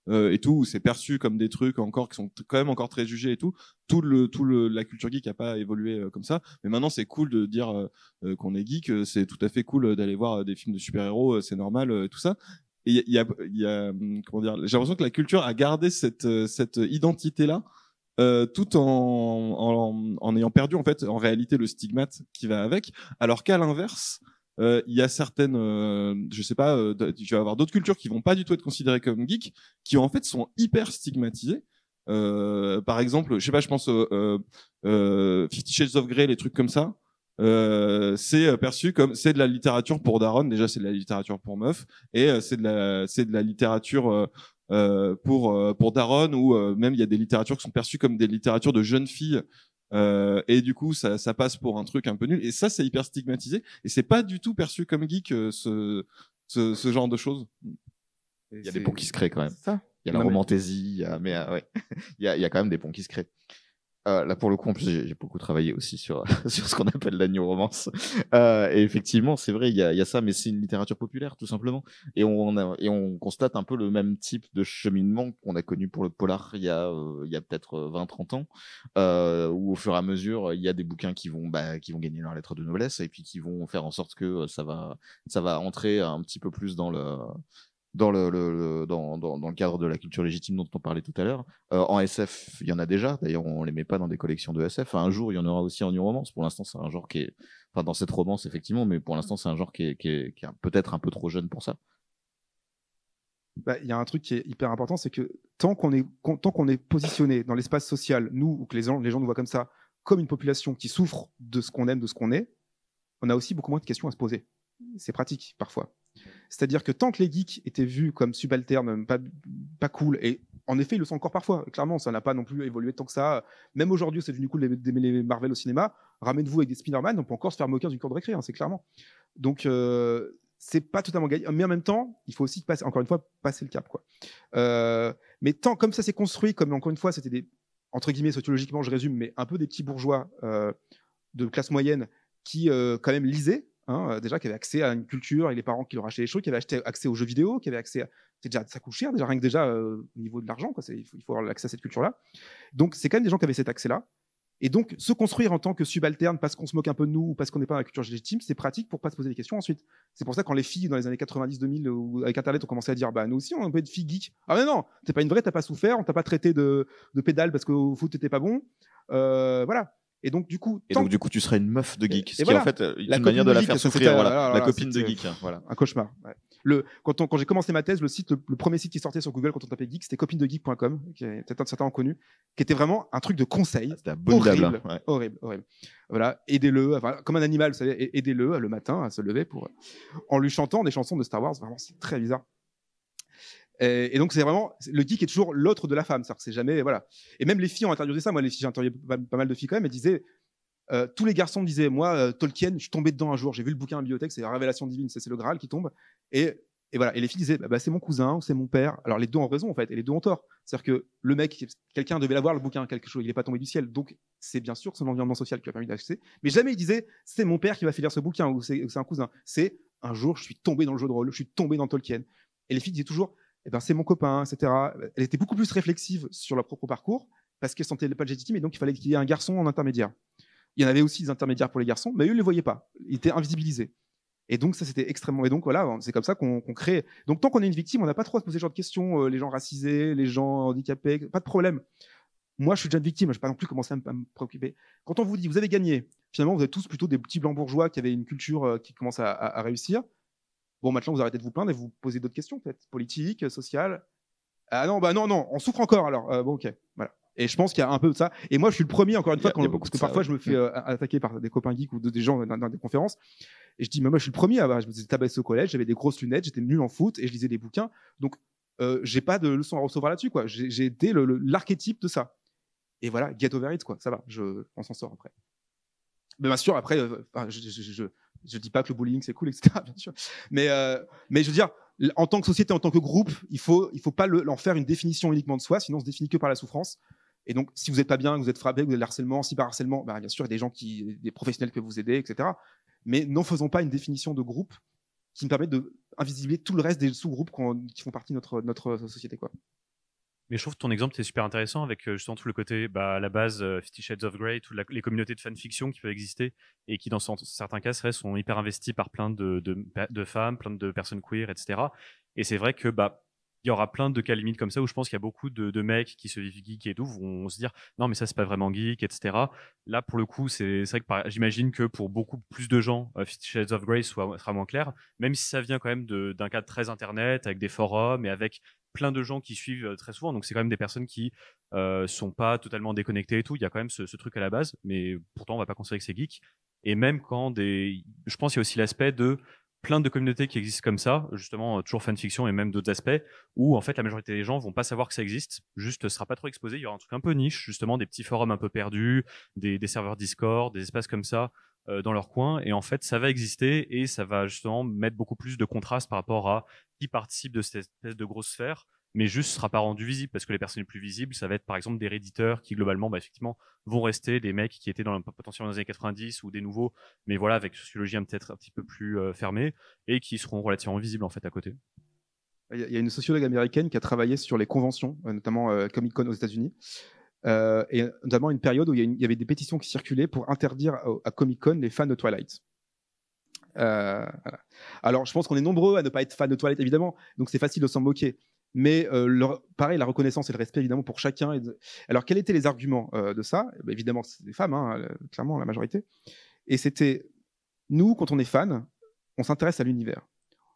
euh, et tout où c'est perçu comme des trucs encore qui sont quand même encore très jugés et tout. Tout le tout le la culture geek a pas évolué euh, comme ça, mais maintenant c'est cool de dire euh, euh, qu'on est geek, euh, c'est tout à fait cool euh, d'aller voir euh, des films de super-héros, euh, c'est normal euh, tout ça. Et il y a, y y a, hum, comment dire, j'ai l'impression que la culture a gardé cette euh, cette identité là euh, tout en, en, en ayant perdu en fait en réalité le stigmate qui va avec, alors qu'à l'inverse, euh, il y a certaines, euh, je sais pas, euh, tu vas avoir d'autres cultures qui vont pas du tout être considérées comme geeks, qui en fait sont hyper stigmatisées. Euh, par exemple, je sais pas, je pense Fifty Shades of Grey, les trucs comme ça. Euh, c'est perçu comme c'est de la littérature pour Daron déjà c'est de la littérature pour meuf et euh, c'est de la c'est de la littérature pour euh, pour Daron ou euh, même il y a des littératures qui sont perçues comme des littératures de jeunes filles euh, et du coup ça ça passe pour un truc un peu nul. Et ça c'est hyper stigmatisé. Et c'est pas du tout perçu comme geek euh, ce, ce ce genre de choses. Il y a des ponts qui se créent quand même. C'est ça. Il y a la mais- romantaisie, il y a, mais euh, ouais, il y a, il y a quand même des ponts qui se créent. Euh, là, pour le coup, en plus, j'ai beaucoup travaillé aussi sur sur ce qu'on appelle la new romance. Euh, et effectivement, c'est vrai, il y a, y a ça, mais c'est une littérature populaire, tout simplement. Et on a, et on constate un peu le même type de cheminement qu'on a connu pour le polar il y a euh, il y a peut-être 20-30 ans, euh, où au fur et à mesure, il y a des bouquins qui vont bah, qui vont gagner leur lettre de noblesse et puis qui vont faire en sorte que euh, ça va ça va entrer un petit peu plus dans le dans le, dans, dans, le cadre de la culture légitime dont on parlait tout à l'heure. Euh, en SF, il y en a déjà. D'ailleurs, on les met pas dans des collections de SF. un jour, il y en aura aussi en new romance. Pour l'instant, c'est un genre qui est, enfin, dans cette romance, effectivement, mais pour l'instant, c'est un genre qui est, qui est, peut-être un peu trop jeune pour ça. Bah, il y a un truc qui est hyper important, c'est que tant qu'on est, tant qu'on est positionné dans l'espace social, nous, ou que les gens, les gens nous voient comme ça, comme une population qui souffre de ce qu'on aime, de ce qu'on est, on a aussi beaucoup moins de questions à se poser. C'est pratique, parfois. C'est-à-dire que tant que les geeks étaient vus comme subalternes, pas, cool, et en effet, ils le sont encore parfois, clairement, ça n'a pas non plus évolué tant que ça. Même aujourd'hui, c'est devenu cool d'aimer les Marvel au cinéma. Ramène-vous avec des Spider-Man, on peut encore se faire moquer du cours de récré, hein, c'est clairement. Donc, euh, c'est pas totalement gagné. Mais en même temps, il faut aussi passer, encore une fois, passer le cap. Quoi. Euh, Mais tant comme ça s'est construit, comme encore une fois, c'était des entre guillemets sociologiquement, je résume, mais un peu des petits bourgeois euh, de classe moyenne qui quand même lisaient. Hein, euh, déjà, qui avaient accès à une culture et les parents qui leur achetaient des choses, qui avaient accès aux jeux vidéo, qui avaient accès à. Déjà, ça coûte cher, déjà, rien que déjà euh, au niveau de l'argent, quoi, il faut, il faut avoir l'accès à cette culture-là. Donc, c'est quand même des gens qui avaient cet accès-là. Et donc, se construire en tant que subalterne parce qu'on se moque un peu de nous ou parce qu'on n'est pas dans la culture légitime, c'est pratique pour pas se poser des questions ensuite. C'est pour ça que quand les filles dans les années 90-2000 ou avec Internet ont commencé à dire bah nous aussi on peut être filles geek. Ah mais non, t'es pas une vraie, t'as pas souffert, on t'a pas traité de, de pédale parce qu'au foot t'étais pas bon. Euh, voilà. Et donc du coup, Et donc, du coup, tu serais une meuf de geek. Et ce qui est voilà. en fait euh, La une manière de la de faire souffrir. Voilà, voilà, la copine de geek. Voilà. un cauchemar. ouais. Le, quand on- quand j'ai commencé ma thèse, le site, le, le premier site qui sortait sur Google quand on tapait geek, c'était copinedegeek.com, qui est peut-être un certain connu, qui était vraiment un truc de conseil. C'était abominable. Horrible. ouais. Horrible, horrible. Voilà, aidez-le, enfin, comme un animal, vous savez, a- aidez-le le matin à se lever pour, en lui chantant des chansons de Star Wars. Vraiment, c'est très bizarre. Et, donc, c'est vraiment, le geek est toujours l'autre de la femme. Que c'est jamais, voilà. Et même les filles ont intériorisé ça. Moi, les filles, j'ai interviewé pas, mal de filles quand même, elles disaient, euh, tous les garçons disaient, moi, euh, Tolkien, je suis tombé dedans un jour, j'ai vu le bouquin à la bibliothèque, c'est la révélation divine, c'est c'est le Graal qui tombe. Et, voilà. Et les filles disaient, bah, bah, c'est mon cousin ou c'est mon père. Alors, les deux ont raison, en fait, et les deux ont tort. C'est-à-dire que le mec, quelqu'un devait l'avoir, le bouquin, quelque chose, il n'est pas tombé du ciel. Donc, c'est bien sûr son environnement social qui a permis d'acheter. Mais jamais il disait, c'est mon père qui m'a fait lire ce bouquin ou c'est ou c'est un cousin. C'est un jour, je suis tombé dans le jeu de rôle, je suis tombé dans Tolkien. Et les filles disaient toujours, eh ben, c'est mon copain, etc. Elle était beaucoup plus réflexive sur leur propre parcours parce qu'elle sentait pas légitime et donc il fallait qu'il y ait un garçon en intermédiaire. Il y en avait aussi des intermédiaires pour les garçons, mais eux ne les voyaient pas. Ils étaient invisibilisés. Et donc ça c'était extrêmement. Et donc voilà, c'est comme ça qu'on crée. Donc tant qu'on est une victime, on n'a pas trop à se poser ce genre de questions. euh, les gens racisés, les gens handicapés, pas de problème. Moi, je suis déjà victime, je ne vais pas non plus commencer à me, préoccuper. Quand on vous dit, vous avez gagné, finalement, vous êtes tous plutôt des petits blancs bourgeois qui avaient une culture euh, qui commence à réussir. Bon, maintenant, vous arrêtez de vous plaindre et vous posez d'autres questions, peut-être politiques, sociales. Ah non, bah non, non, on souffre encore alors. Euh, bon, ok, voilà. Et je pense qu'il y a un peu de ça. Et moi, je suis le premier, encore une fois, quand- parce que ça, parfois, ouais. je me fais euh, attaquer par des copains geeks ou de- des gens dans, dans des conférences. Et je dis, mais moi, je suis le premier. à avoir- Je me faisais tabasser au collège, j'avais des grosses lunettes, j'étais nul en foot et je lisais des bouquins. Donc, euh, j'ai pas de leçon à recevoir là-dessus, quoi. J'ai été l'archétype de ça. Et voilà, get over it, quoi. Ça va, je, on s'en sort après. Mais bien sûr, après, euh, enfin, je, je, je, je, je dis pas que le bullying c'est cool, etc. Bien sûr. Mais, euh, mais je veux dire, en tant que société, en tant que groupe, il faut, il faut pas le- faire une définition uniquement de soi, sinon on se définit que par la souffrance. Et donc, si vous n'êtes pas bien, que vous êtes frappé, que vous avez le harcèlement, si par harcèlement, bah, bien sûr, il y a des gens qui, des professionnels peuvent vous aider, etc. Mais n'en faisons pas une définition de groupe qui nous permet de invisibiliser tout le reste des sous-groupes qui font partie de notre, notre société, quoi. Mais je trouve que ton exemple c'est super intéressant avec euh, justement tout le côté, bah, à la base, euh, Fifty Shades of Grey, toutes les communautés de fanfiction qui peuvent exister et qui, dans certains cas, seraient- sont hyper investies par plein de, femmes, plein de personnes queer, etc. Et c'est vrai que, bah, il y aura plein de cas limites comme ça où je pense qu'il y a beaucoup de, mecs qui se vivent geek et tout vont se dire non mais ça c'est pas vraiment geek etc là pour le coup c'est vrai que j'imagine que pour beaucoup plus de gens euh, Fifty Shades of Grey soit, sera moins clair même si ça vient quand même d'un cadre très internet avec des forums et avec plein de gens qui suivent euh, très souvent. Donc c'est quand même des personnes qui euh, sont pas totalement déconnectées et tout. Il y a quand même ce, truc à la base. Mais pourtant on va pas considérer que c'est geek. Et même quand des je pense qu'il y a aussi l'aspect de plein de communautés qui existent comme ça, justement, euh, toujours fanfiction et même d'autres aspects, où en fait la majorité des gens vont pas savoir que ça existe, juste sera pas trop exposé, il y aura un truc un peu niche, justement des petits forums un peu perdus, des, des serveurs Discord, des espaces comme ça dans leur coin, et en fait ça va exister et ça va justement mettre beaucoup plus de contraste par rapport à qui participe de cette espèce de grosse sphère, mais juste sera pas rendu visible parce que les personnes les plus visibles, ça va être par exemple des réditeurs qui globalement, bah, effectivement, vont rester des mecs qui étaient dans le, potentiellement dans les années 90 ou des nouveaux, mais voilà, avec sociologie peut-être un petit peu plus euh, fermée et qui seront relativement visibles en fait à côté. Il y a- il y a une sociologue américaine qui a travaillé sur les conventions, euh, notamment euh, Comic Con aux États-Unis, euh, et notamment une période où il y, avait des pétitions qui circulaient pour interdire à, Comic Con les fans de Twilight. Euh. Alors, je pense qu'on est nombreux à ne pas être fans de Twilight, évidemment, donc c'est facile de s'en moquer. Mais euh, pareil, la reconnaissance et le respect, évidemment, pour chacun. Alors, quels étaient les arguments de ça? Eh Évidemment, c'est des femmes, hein, clairement, la majorité. Et c'était, nous, quand on est fan, on s'intéresse à l'univers.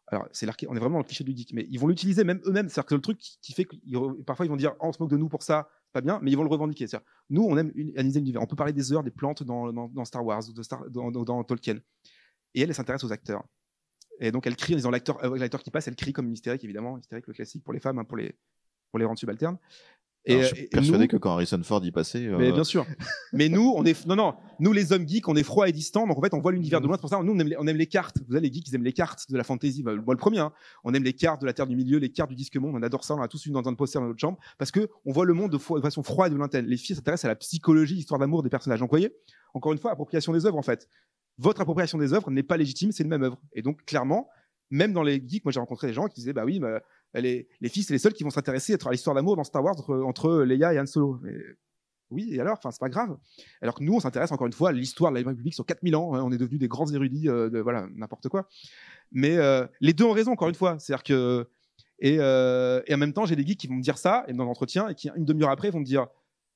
Alors, c'est on est vraiment dans le cliché du geek, mais ils vont l'utiliser même eux-mêmes. C'est-à-dire que le truc qui fait que parfois ils vont dire oh, on se moque de nous pour ça, pas bien, mais ils vont le revendiquer. Nous, on aime analyser l'univers. On peut parler des heures, des plantes dans, Star Wars ou de Star, dans, dans- dans Tolkien. Et elle, elle s'intéresse aux acteurs. Et donc, elle crie en disant l'acteur, euh, l'acteur qui passe, elle crie comme une hystérique, évidemment, hystérique, le classique pour les femmes, hein, pour les pour les rendre subalternes. Et, je suis et persuadé nous- que quand Harrison Ford y passait, euh, Mais bien sûr. Mais nous, on est, non, non, nous les hommes geeks, on est froid et distant, donc en fait, on voit l'univers de loin. C'est pour ça, nous, on aime, les, on aime les cartes. Vous savez, les geeks, ils aiment les cartes de la fantasy. Bah, moi, le premier, hein. on aime les cartes de la Terre du Milieu, les cartes du disque monde. On adore ça. On a tous une dans un poster dans notre chambre parce que on voit le monde de façon froide et de lointaine. Les filles s'intéressent à la psychologie, l'histoire d'amour des personnages. Donc, vous voyez, encore une fois, appropriation des œuvres, en fait. Votre appropriation des œuvres n'est pas légitime, c'est une même œuvre. Et donc, clairement, même dans les geeks, moi, j'ai rencontré des gens qui disaient, bah oui, bah, les, les filles, c'est les seuls qui vont s'intéresser à l'histoire d'amour dans Star Wars entre, entre Leia et Han Solo. Oui, et alors, enfin, c'est pas grave. Alors que nous, on s'intéresse encore une fois à l'histoire de la République sur 4000 ans. hein, on est devenus des grands érudits euh, de voilà n'importe quoi. Mais euh, les deux ont raison encore une fois. C'est-à-dire que et, euh, et en même temps, j'ai des geeks qui vont me dire ça et dans l'entretien et qui une demi-heure après vont me dire.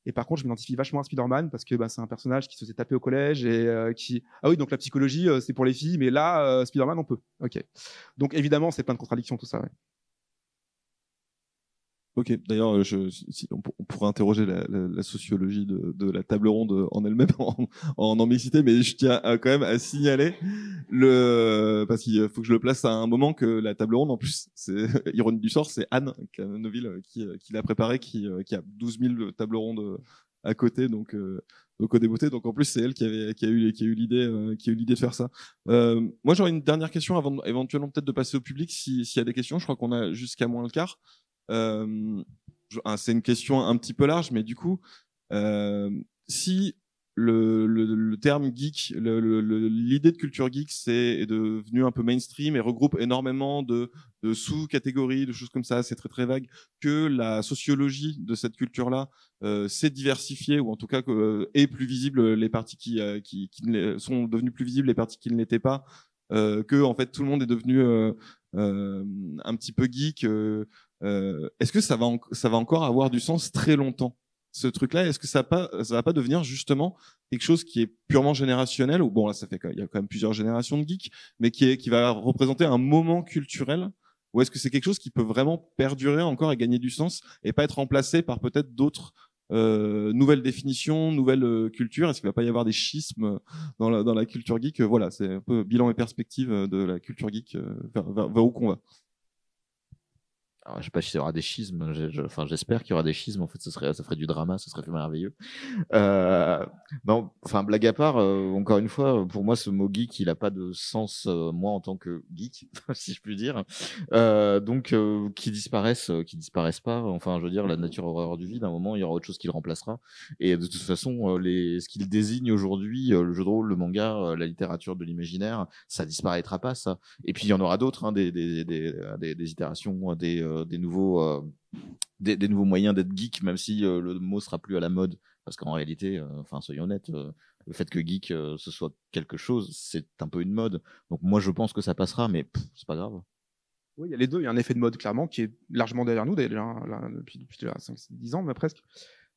Et par contre, je m'identifie vachement à Spider-Man parce que bah, c'est un personnage qui se faisait taper au collège et euh, qui ah oui donc la psychologie euh, c'est pour les filles mais là euh, Spider-Man on peut. Ok. Donc évidemment c'est plein de contradictions tout ça. Ok, d'ailleurs, euh, si, on, on pourrait interroger la, la- la sociologie de, de la table ronde en elle-même en, en mais je tiens à- quand même à signaler le parce qu'il faut que je le place à un moment que la table ronde, en plus, c'est ironie du sort, c'est Anne Canoville qui, qui l'a préparé, qui, euh, qui a 12 000 tables rondes à côté, donc euh, donc au débeauté. Donc en plus, c'est elle qui avait qui a eu eu l'idée euh, qui a eu l'idée de faire ça. Euh, moi, j'aurais une dernière question avant éventuellement peut-être de passer au public si- s'il y a des questions. Je crois qu'on a jusqu'à moins le quart. Euh, ah, c'est une question un petit peu large, mais du coup, euh, si le, terme geek, l'idée de culture geek, c'est est devenu un peu mainstream et regroupe énormément de, sous-catégories, de choses comme ça, c'est très très vague, que la sociologie de cette culture-là euh, s'est diversifiée, ou en tout cas euh, est plus visible les parties qui, qui, sont devenues plus visibles, les parties qui ne l'étaient pas, que en fait tout le monde est devenu un petit peu geek. Euh, Est-ce que ça va, ça va encore avoir du sens très longtemps ce truc-là? Est-ce que ça, va pas, va pas devenir justement quelque chose qui est purement générationnel? Ou bon là ça fait il y a quand même plusieurs générations de geeks, mais qui est qui va représenter un moment culturel? Ou est-ce que c'est quelque chose qui peut vraiment perdurer encore et gagner du sens et pas être remplacé par peut-être d'autres euh, nouvelles définitions, nouvelles euh, cultures? Est-ce qu'il va pas y avoir des schismes dans la, dans la culture geek? Voilà, c'est un peu bilan et perspective de la culture geek euh, vers- vers où qu'on va. Alors, je sais pas si il y aura des schismes. je- Enfin, j'espère qu'il y aura des schismes. En fait, ce serait, ça ferait du drama, ce serait merveilleux. Euh, non, enfin, blague à part. euh, encore une fois, pour moi, ce mot geek, il a pas de sens. euh, moi, en tant que geek, si je puis dire. Donc, qui disparaissent, qui disparaissent pas. Enfin, je veux dire, la nature horreur du vide. À un moment, il y aura autre chose qui le remplacera. Et de toute façon, les, ce qu'il désigne aujourd'hui, le jeu de rôle, le manga, la littérature de l'imaginaire, ça disparaîtra pas, ça. Et puis il y en aura d'autres, hein, des, des, des, des, itérations, des, des nouveaux, euh, des, nouveaux moyens d'être geek, même si euh, le mot sera plus à la mode, parce qu'en réalité, euh, enfin soyons honnêtes, euh, le fait que geek euh, ce soit quelque chose, c'est un peu une mode. Donc moi je pense que ça passera, mais c'est pas grave. Oui, il y a les deux. Il y a un effet de mode, clairement, qui est largement derrière nous, déjà, hein, depuis, depuis 5-10 ans, mais presque.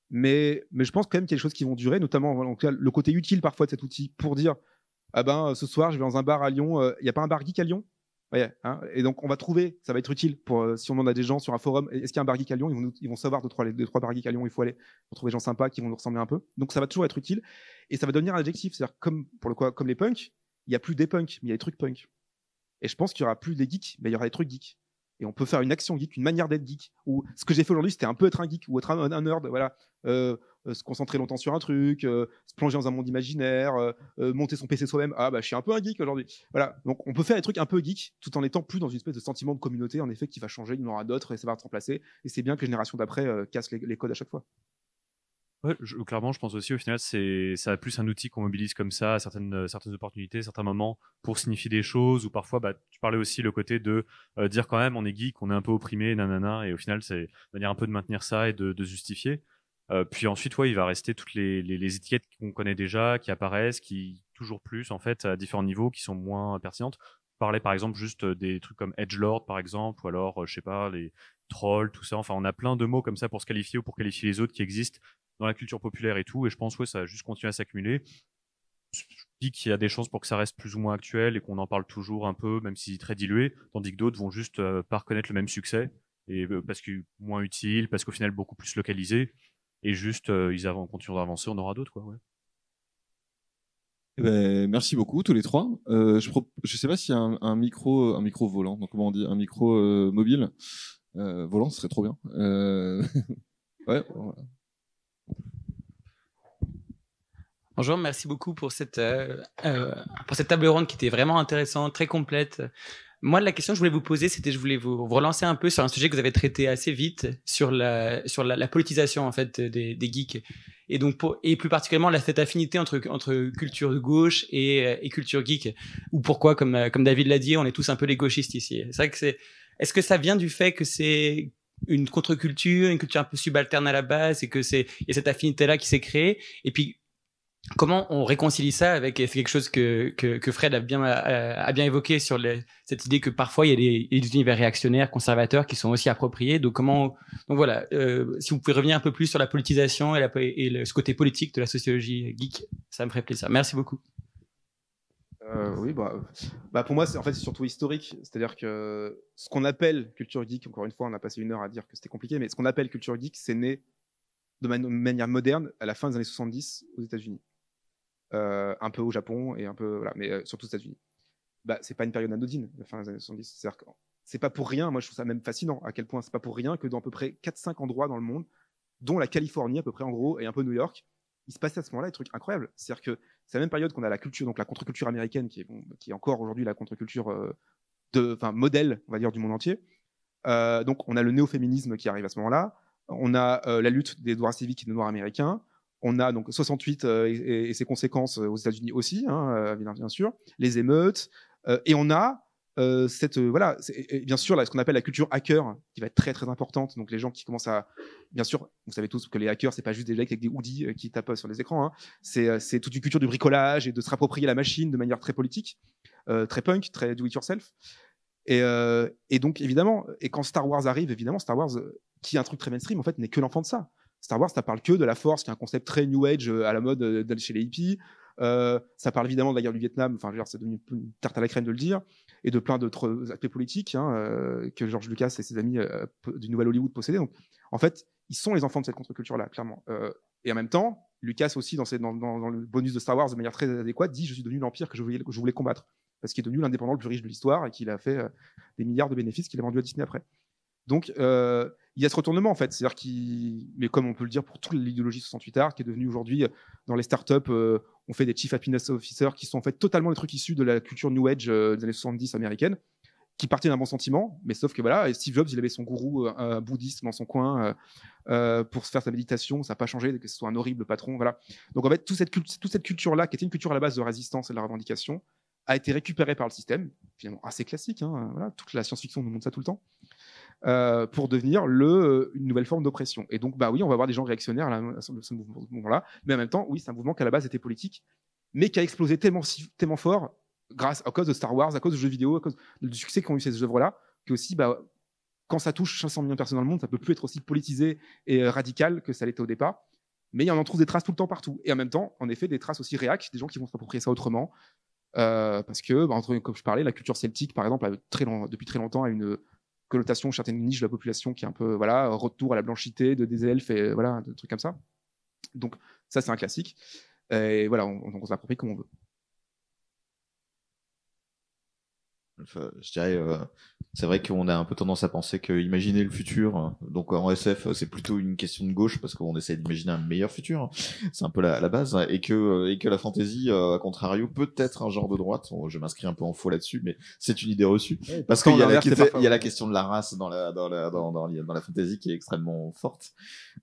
Mais, mais je pense quand même qu'il y a des choses qui vont durer, notamment en le côté utile parfois de cet outil pour dire Ah ben, euh, ce soir, je vais dans un bar à Lyon. euh, Il n'y a pas un bar geek à Lyon? Hein, Et donc, on va trouver, ça va être utile pour euh, si on en a des gens sur un forum. Est-ce qu'il y a un bar à Lyon ils vont, savoir deux, trois, les deux, trois à Lyon, il faut aller pour trouver des gens sympas qui vont nous ressembler un peu. Donc, ça va toujours être utile. Et ça va devenir un adjectif. C'est-à-dire, comme, pour le, quoi, comme les punks, il n'y a plus des punks, mais il y a des trucs punk. Et je pense qu'il y aura plus des geeks, mais il y aura des trucs geeks. Et on peut faire une action geek, une manière d'être geek. Ou ce que j'ai fait aujourd'hui, c'était un peu être un geek ou être un, nerd. Voilà, euh, se concentrer longtemps sur un truc, euh, se plonger dans un monde imaginaire, euh, euh, monter son PC soi-même. Ah bah je suis un peu un geek aujourd'hui. Voilà, donc on peut faire des trucs un peu geek tout en étant plus dans une espèce de sentiment de communauté, en effet, qui va changer. Il y en aura d'autres et ça va se remplacer. Et c'est bien que les générations d'après euh, cassent les, codes à chaque fois. Ouais, clairement, je pense aussi au final, c'est ça a plus un outil qu'on mobilise comme ça à certaines euh, certaines opportunités, certains moments pour signifier des choses ou parfois, bah, tu parlais aussi le côté de euh, dire quand même on est geek, on est un peu opprimé, nanana, et au final, c'est manière un peu de maintenir ça et de justifier. Euh, puis ensuite, ouais, il va rester toutes les, les, étiquettes qu'on connaît déjà, qui apparaissent, qui toujours plus en fait à différents niveaux, qui sont moins pertinentes. Parlais par exemple juste des trucs comme edgelord par exemple, ou alors euh, je sais pas les trolls, tout ça. Enfin, on a plein de mots comme ça pour se qualifier ou pour qualifier les autres qui existent dans la culture populaire et tout. Et je pense que ça va juste continuer à s'accumuler. Je dis qu'il y a des chances pour que ça reste plus ou moins actuel et qu'on en parle toujours un peu, même si très dilué, tandis que d'autres vont juste euh, pas reconnaître le même succès et euh, parce que moins utile, parce qu'au final beaucoup plus localisé et juste euh, ils avant, continuent d'avancer, on aura d'autres quoi. Ouais. Eh ben, merci beaucoup tous les trois. Euh, je ne sais pas s'il y a un, un micro un micro volant, donc comment on dit? Un micro euh, mobile? Euh, volant, ce serait trop bien. Euh, Ouais, voilà. Bonjour, merci beaucoup pour cette, euh, euh, pour cette table ronde qui était vraiment intéressante, très complète. Moi, la question que je voulais vous poser, c'était je voulais vous, relancer un peu sur un sujet que vous avez traité assez vite, sur la, sur la, la politisation en fait des, des geeks. Et donc, pour, et plus particulièrement, la, cette affinité entre, entre culture de gauche et, et culture geek. Ou pourquoi, comme, comme David l'a dit, on est tous un peu les gauchistes ici. C'est vrai que c'est, est-ce que ça vient du fait que c'est une contre-culture, une culture un peu subalterne à la base et que c'est, il y a cette affinité-là qui s'est créée? Et puis, Comment on réconcilie ça avec c'est quelque chose que, que, Fred a bien a, bien évoqué sur cette idée que parfois il y a des, univers réactionnaires, conservateurs qui sont aussi appropriés. Donc comment donc voilà, euh, si vous pouvez revenir un peu plus sur la politisation et, le, ce côté politique de la sociologie geek, ça me ferait plaisir. Merci beaucoup. Euh, oui, bah, bah pour moi, c'est en fait surtout historique. C'est-à-dire que ce qu'on appelle culture geek, encore une fois, on a passé une heure à dire que c'était compliqué, mais ce qu'on appelle culture geek, c'est né de manière moderne à la fin des années 70 aux États-Unis. Euh, un peu au Japon et un peu voilà, mais euh, surtout aux États-Unis. Bah, c'est pas une période anodine, la fin des années 70. C'est-à-dire que c'est pas pour rien, moi je trouve ça même fascinant à quel point c'est pas pour rien que dans à peu près 4-5 endroits dans le monde, dont la Californie à peu près en gros et un peu New York, il se passait à ce moment-là des trucs incroyables. C'est-à-dire que c'est la même période qu'on a la culture, donc la contre-culture américaine qui est, encore aujourd'hui la contre-culture euh, modèle, on va dire, du monde entier. Donc on a le néo-féminisme qui arrive à ce moment-là. On a la lutte des droits civiques des Noirs américains. On a donc 68 euh, et, ses conséquences euh, aux États-Unis aussi, hein, euh, bien, sûr, les émeutes, et on a cette voilà, bien sûr là, ce qu'on appelle la culture hacker qui va être très très importante. Donc les gens qui commencent à, bien sûr, vous savez tous que les hackers c'est pas juste des mecs avec des hoodies qui tapent sur les écrans. Hein. C'est toute une culture du bricolage et de se rapproprier la machine de manière très politique, très punk, très do it yourself. Et, et, donc évidemment, et quand Star Wars arrive, évidemment Star Wars, qui est un truc très mainstream, en fait, n'est que l'enfant de ça. Star Wars, ça parle que de la force, qui est un concept très new age euh, à la mode euh, d'aller chez les hippies. Euh, ça parle évidemment de la guerre du Vietnam, enfin, c'est devenu une tarte à la crème de le dire, et de plein d'autres aspects politiques hein, que George Lucas et ses amis du Nouvel Hollywood possédaient. Donc, en fait, ils sont les enfants de cette contre-culture-là, clairement. Et en même temps, Lucas aussi, dans, le bonus de Star Wars, de manière très adéquate, dit Je suis devenu l'empire que je voulais, que je voulais combattre. Parce qu'il est devenu l'indépendant le plus riche de l'histoire et qu'il a fait des milliards de bénéfices qu'il a vendus à Disney après. Donc, il y a ce retournement en fait, c'est-à-dire mais comme on peut le dire pour toute l'idéologie 68 art, qui est devenue aujourd'hui dans les startups, euh, on fait des chief happiness officers qui sont en fait totalement des trucs issus de la culture new age euh, des années 70 américaine, qui partaient d'un bon sentiment, mais sauf que voilà, Steve Jobs, il avait son gourou euh, bouddhiste dans son coin euh, pour se faire sa méditation, ça n'a pas changé, que ce soit un horrible patron, voilà. Donc en fait, toute cette, cette culture-là, qui était une culture à la base de résistance et de la revendication, a été récupérée par le système, finalement assez classique, hein, voilà, toute la science-fiction nous montre ça tout le temps. Euh, pour devenir euh, une nouvelle forme d'oppression. Et donc, bah oui, on va avoir des gens réactionnaires à, ce mouvement-là, mais en même temps, oui, c'est un mouvement qui à la base était politique, mais qui a explosé tellement, tellement fort grâce à cause de Star Wars, à cause de jeux vidéo, à cause du succès qu'ont eu ces œuvres-là, que aussi, bah, quand ça touche 500 millions de personnes dans le monde, ça peut plus être aussi politisé et euh, radical que ça l'était au départ. Mais y en trouve des traces tout le temps partout. Et en même temps, en effet, des traces aussi réac, des gens qui vont s'approprier ça autrement. Parce que, bah, entre, comme je parlais, la culture celtique, par exemple, depuis très longtemps, a une, connotation certaines niches de la population qui est un peu voilà retour à la blanchité de des elfes et voilà des trucs comme ça. Donc ça c'est un classique. Et voilà, on, on, on s'approprie comme on veut. Je dirais, euh, c'est vrai qu'on a un peu tendance à penser que imaginer le futur, donc en SF, c'est plutôt une question de gauche parce qu'on essaie d'imaginer un meilleur futur. C'est un peu la, la, base, et que et que la fantasy, euh, à contrario, peut être un genre de droite. Je m'inscris un peu en faux là-dessus, mais c'est une idée reçue parce qu'il y a la, il y a la question de la race dans la dans la dans, dans, dans la fantasy qui est extrêmement forte.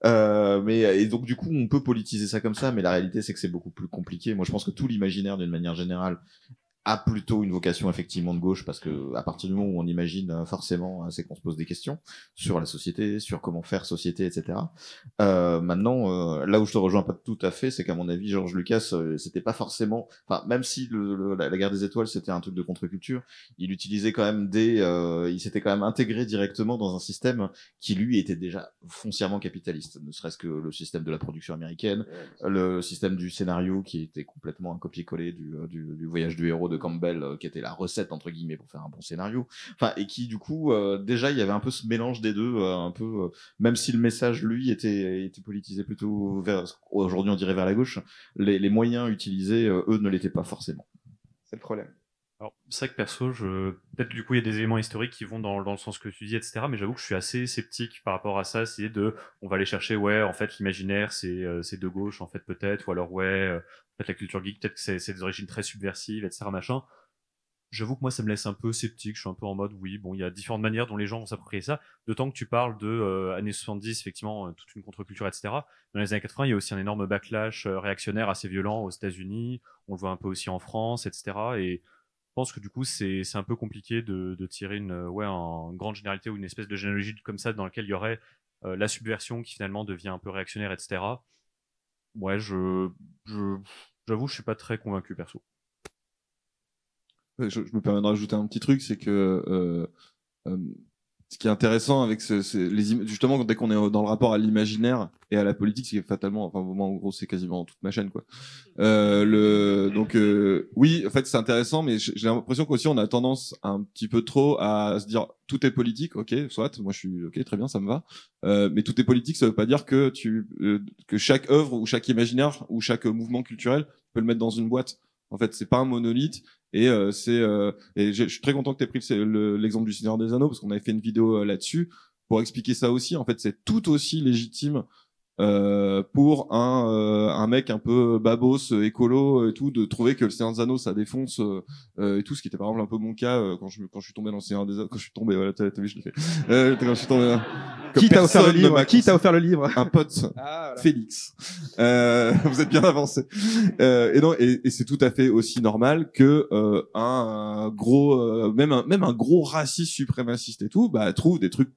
Euh, mais et donc du coup, on peut politiser ça comme ça, mais la réalité c'est que c'est beaucoup plus compliqué. Moi, je pense que tout l'imaginaire, d'une manière générale, a plutôt une vocation effectivement de gauche parce que à partir du moment où on imagine euh, forcément euh, c'est qu'on se pose des questions sur la société sur comment faire société etc euh, maintenant euh, là où je te rejoins pas tout à fait c'est qu'à mon avis Georges Lucas c'était pas forcément enfin même si le, la, guerre des étoiles c'était un truc de contre-culture il utilisait quand même des il s'était quand même intégré directement dans un système qui lui était déjà foncièrement capitaliste ne serait-ce que le système de la production américaine le système du scénario qui était complètement un copier-coller du, du, du voyage du héros de Campbell, euh, qui était la recette entre guillemets pour faire un bon scénario. Enfin, et qui du coup, euh, déjà, il y avait un peu ce mélange des deux, euh, un peu, même si le message lui était était politisé plutôt vers, aujourd'hui on dirait vers la gauche, les, les moyens utilisés, eux, ne l'étaient pas forcément. C'est le problème. Alors, c'est vrai que perso, je... peut-être du coup, il y a des éléments historiques qui vont dans, le sens que tu dis, etc. Mais j'avoue que je suis assez sceptique par rapport à ça. C'est de, on va aller chercher, ouais, en fait, l'imaginaire, c'est euh, c'est de gauche, en fait, peut-être, ou alors, ouais, euh, en fait, la culture geek, peut-être que c'est des origines très subversives, etc. Machin. J'avoue que moi, ça me laisse un peu sceptique. Je suis un peu en mode, oui, bon, il y a différentes manières dont les gens vont s'approprier ça. D'autant que tu parles de euh, années 70, effectivement, euh, toute une contre-culture, etc. Dans les années 80, il y a aussi un énorme backlash euh, réactionnaire assez violent aux États-Unis. On le voit un peu aussi en France, etc. Et pense que du coup, c'est un peu compliqué de, tirer une, euh, ouais, une grande généralité ou une espèce de généalogie comme ça dans laquelle il y aurait euh, la subversion qui finalement devient un peu réactionnaire, etc. Ouais, je, j'avoue, je suis pas très convaincu perso. je, je me permets de rajouter un petit truc, c'est que euh, euh, ce qui est intéressant avec ce, c'est les justement dès qu'on est dans le rapport à l'imaginaire et à la politique, c'est fatalement, enfin moi en gros c'est quasiment toute ma chaîne quoi. Euh, le donc euh, oui, en fait c'est intéressant, mais j'ai j'ai l'impression qu'aussi on a tendance un petit peu trop à se dire tout est politique, ok, soit, moi je suis ok, très bien, ça me va. Euh, mais tout est politique, ça veut pas dire que tu euh, que chaque œuvre ou chaque imaginaire ou chaque mouvement culturel peut le mettre dans une boîte. En fait, c'est pas un monolithe et euh, c'est euh, et je suis très content que tu aies pris le- le- l'exemple du Seigneur des Anneaux parce qu'on avait fait une vidéo euh, là-dessus pour expliquer ça aussi. En fait, c'est tout aussi légitime euh, pour un euh, un mec un peu babos, euh, écolo et tout de trouver que le Seigneur des Anneaux ça défonce euh, et tout ce qui était par exemple un peu mon cas euh, quand je quand je suis tombé dans le Seigneur des Anneaux quand je suis tombé voilà t'as t'as vu je l'ai fait euh, quand je suis tombé Qui t'a offert le livre m'a Qui t'a offert le livre un pote Ah, Félix. Euh, vous êtes bien avancé. Euh, et non, et, et c'est tout à fait aussi normal que euh, un, gros, même un, même un gros raciste suprémaciste et tout, bah trouve des trucs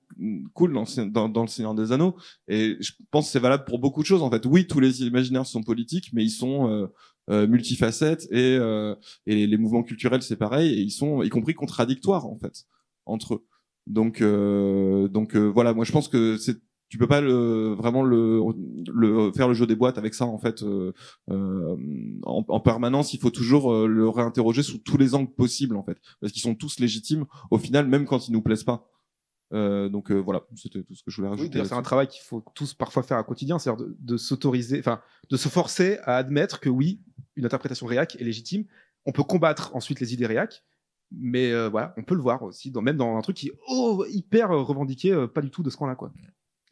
cool dans, dans, dans le Seigneur des Anneaux. Et je pense que c'est valable pour beaucoup de choses en fait. Oui, tous les imaginaires sont politiques, mais ils sont euh, euh, multifacettes et euh, et les mouvements culturels c'est pareil et ils sont y compris contradictoires en fait entre eux. Donc euh, donc euh, voilà, moi je pense que c'est tu peux pas le, vraiment le, le faire le jeu des boîtes avec ça en fait euh, en, en permanence il faut toujours le réinterroger sous tous les angles possibles en fait parce qu'ils sont tous légitimes au final même quand ils nous plaisent pas euh, donc euh, voilà c'était tout ce que je voulais rajouter c'est un travail qu'il faut tous parfois faire au quotidien, c'est-à-dire de, de s'autoriser, enfin, de se forcer à admettre que oui, une interprétation réac est légitime. On peut combattre ensuite les idées réac, mais euh, voilà, on peut le voir aussi, dans, même dans un truc qui est oh, hyper revendiqué, pas du tout de ce camp-là, quoi.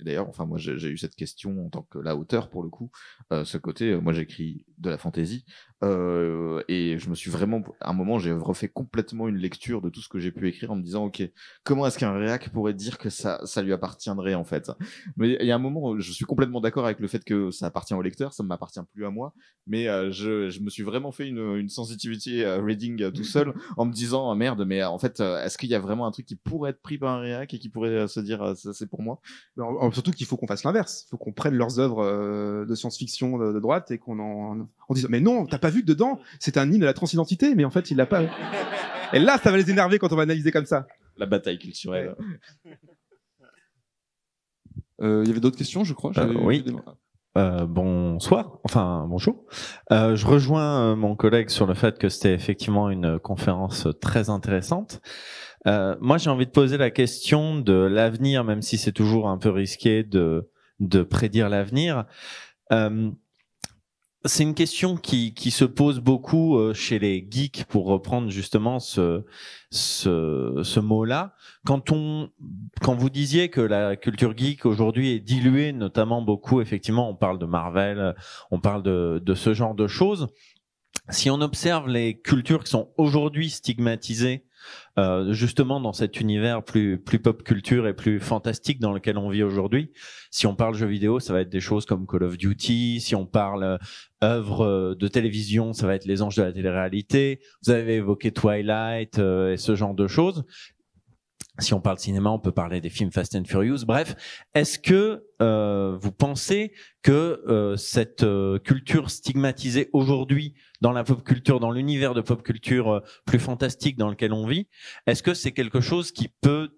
D'ailleurs, enfin moi j'ai j'ai eu cette question en tant que là auteur pour le coup, euh, ce côté, euh, moi j'écris de la fantaisie euh, et je me suis vraiment, à un moment j'ai refait complètement une lecture de tout ce que j'ai pu écrire en me disant ok comment est-ce qu'un réac pourrait dire que ça ça lui appartiendrait en fait? Mais il y a un moment je suis complètement d'accord avec le fait que ça appartient au lecteur, ça ne m'appartient plus à moi, mais euh, je, je me suis vraiment fait une, une sensitivity euh, reading euh, tout seul en me disant ah, merde mais euh, en fait euh, est-ce qu'il y a vraiment un truc qui pourrait être pris par un réac et qui pourrait se dire ça c'est pour moi? En- en- surtout qu'il faut qu'on fasse l'inverse. Il faut qu'on prenne leurs œuvres de science-fiction de, de droite et qu'on en, on dise mais non, t'as pas vu que dedans, c'est un hymne à la transidentité, mais en fait il l'a pas. Et là, ça va les énerver quand on va analyser comme ça. la bataille culturelle. Euh, il y avait d'autres questions je crois Euh, vu oui. Euh, bonsoir, enfin bonjour. Euh, je rejoins mon collègue sur le fait que c'était effectivement une conférence très intéressante. Euh, moi, j'ai envie de poser la question de l'avenir, même si c'est toujours un peu risqué de, de prédire l'avenir. C'est une question qui, qui se pose beaucoup euh, chez les geeks, pour reprendre justement ce, ce, ce mot-là. Quand on, quand vous disiez que la culture geek aujourd'hui est diluée, notamment beaucoup, effectivement, on parle de Marvel, on parle de, de ce genre de choses. Si on observe les cultures qui sont aujourd'hui stigmatisées, euh, justement dans cet univers plus plus pop culture et plus fantastique dans lequel on vit aujourd'hui. Si on parle jeux vidéo, ça va être des choses comme Call of Duty. Si on parle euh, œuvres euh, de télévision, ça va être les anges de la télé-réalité. Vous avez évoqué Twilight euh, et ce genre de choses. Si on parle cinéma, on peut parler des films Fast and Furious. Bref, est-ce que euh, vous pensez que euh, cette euh, culture stigmatisée aujourd'hui dans la pop culture, dans l'univers de pop culture plus fantastique dans lequel on vit, est-ce que c'est quelque chose qui peut,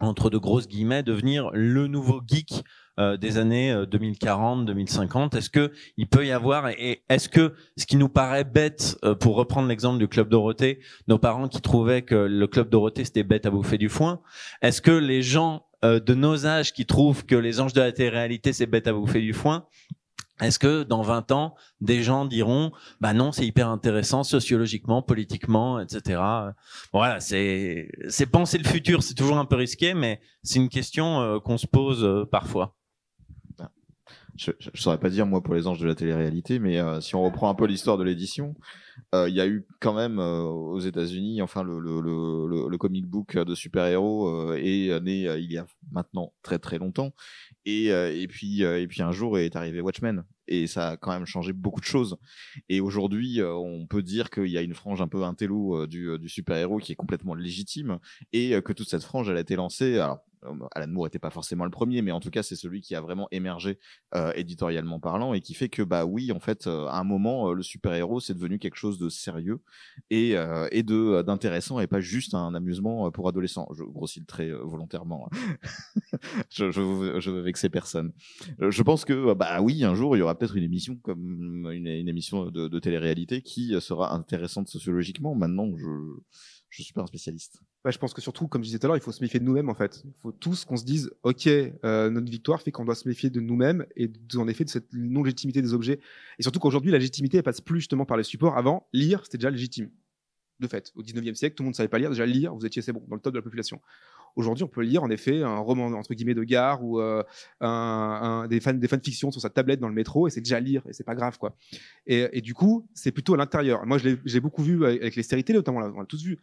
entre de grosses guillemets, devenir le nouveau geek euh, des années euh, 2040, 2050 Est-ce que il peut y avoir et est-ce que ce qui nous paraît bête, euh, pour reprendre l'exemple du club Dorothée, nos parents qui trouvaient que le club Dorothée c'était bête à bouffer du foin, est-ce que les gens euh, de nos âges qui trouvent que les anges de la télé-réalité c'est bête à bouffer du foin Est-ce que dans 20 ans, des gens diront, bah non, c'est hyper intéressant sociologiquement, politiquement, etc. Voilà, c'est c'est penser le futur, c'est toujours un peu risqué, mais c'est une question euh, qu'on se pose euh, parfois. Je, je, saurais pas dire moi pour les anges de la télé-réalité, mais euh, si on reprend un peu l'histoire de l'édition, euh, il y a eu quand même euh, aux États-Unis, enfin le, comic book de super-héros est né il y a maintenant très très longtemps, et, et puis et puis un jour est arrivé Watchmen, et ça a quand même changé beaucoup de choses. Et aujourd'hui, on peut dire qu'il y a une frange un peu intello du, super-héros qui est complètement légitime, et que toute cette frange elle a été lancée. Alan Moore n'était pas forcément le premier, mais en tout cas, c'est celui qui a vraiment émergé euh, éditorialement parlant et qui fait que, bah oui, en fait, euh, à un moment, euh, le super-héros, c'est devenu quelque chose de sérieux et, et de d'intéressant et pas juste un amusement pour adolescents. Je grossis le trait volontairement. Hein. je, je veux vexer personne. Je pense que, bah oui, un jour, il y aura peut-être une émission comme une, une émission de, de télé-réalité qui sera intéressante sociologiquement. Maintenant, je je suis pas un spécialiste. Je pense que surtout, comme je disais tout à l'heure, il faut se méfier de nous-mêmes en fait. Il faut tous qu'on se dise, ok, euh, notre victoire fait qu'on doit se méfier de nous-mêmes et en effet de cette non-légitimité des objets. Et surtout qu'aujourd'hui, la légitimité elle passe plus justement par les supports. Avant, lire, c'était déjà légitime. De fait, au 19e siècle, tout le monde savait pas lire. Déjà lire, vous étiez c'est bon dans le top de la population. Aujourd'hui, on peut lire en effet un roman entre guillemets de gare ou euh, un, des fans des fanfictions sur sa tablette dans le métro et c'est déjà lire et c'est pas grave quoi. Et, du coup, c'est plutôt à l'intérieur. Moi, je l'ai beaucoup vu avec les séries notamment. on l'a tous vu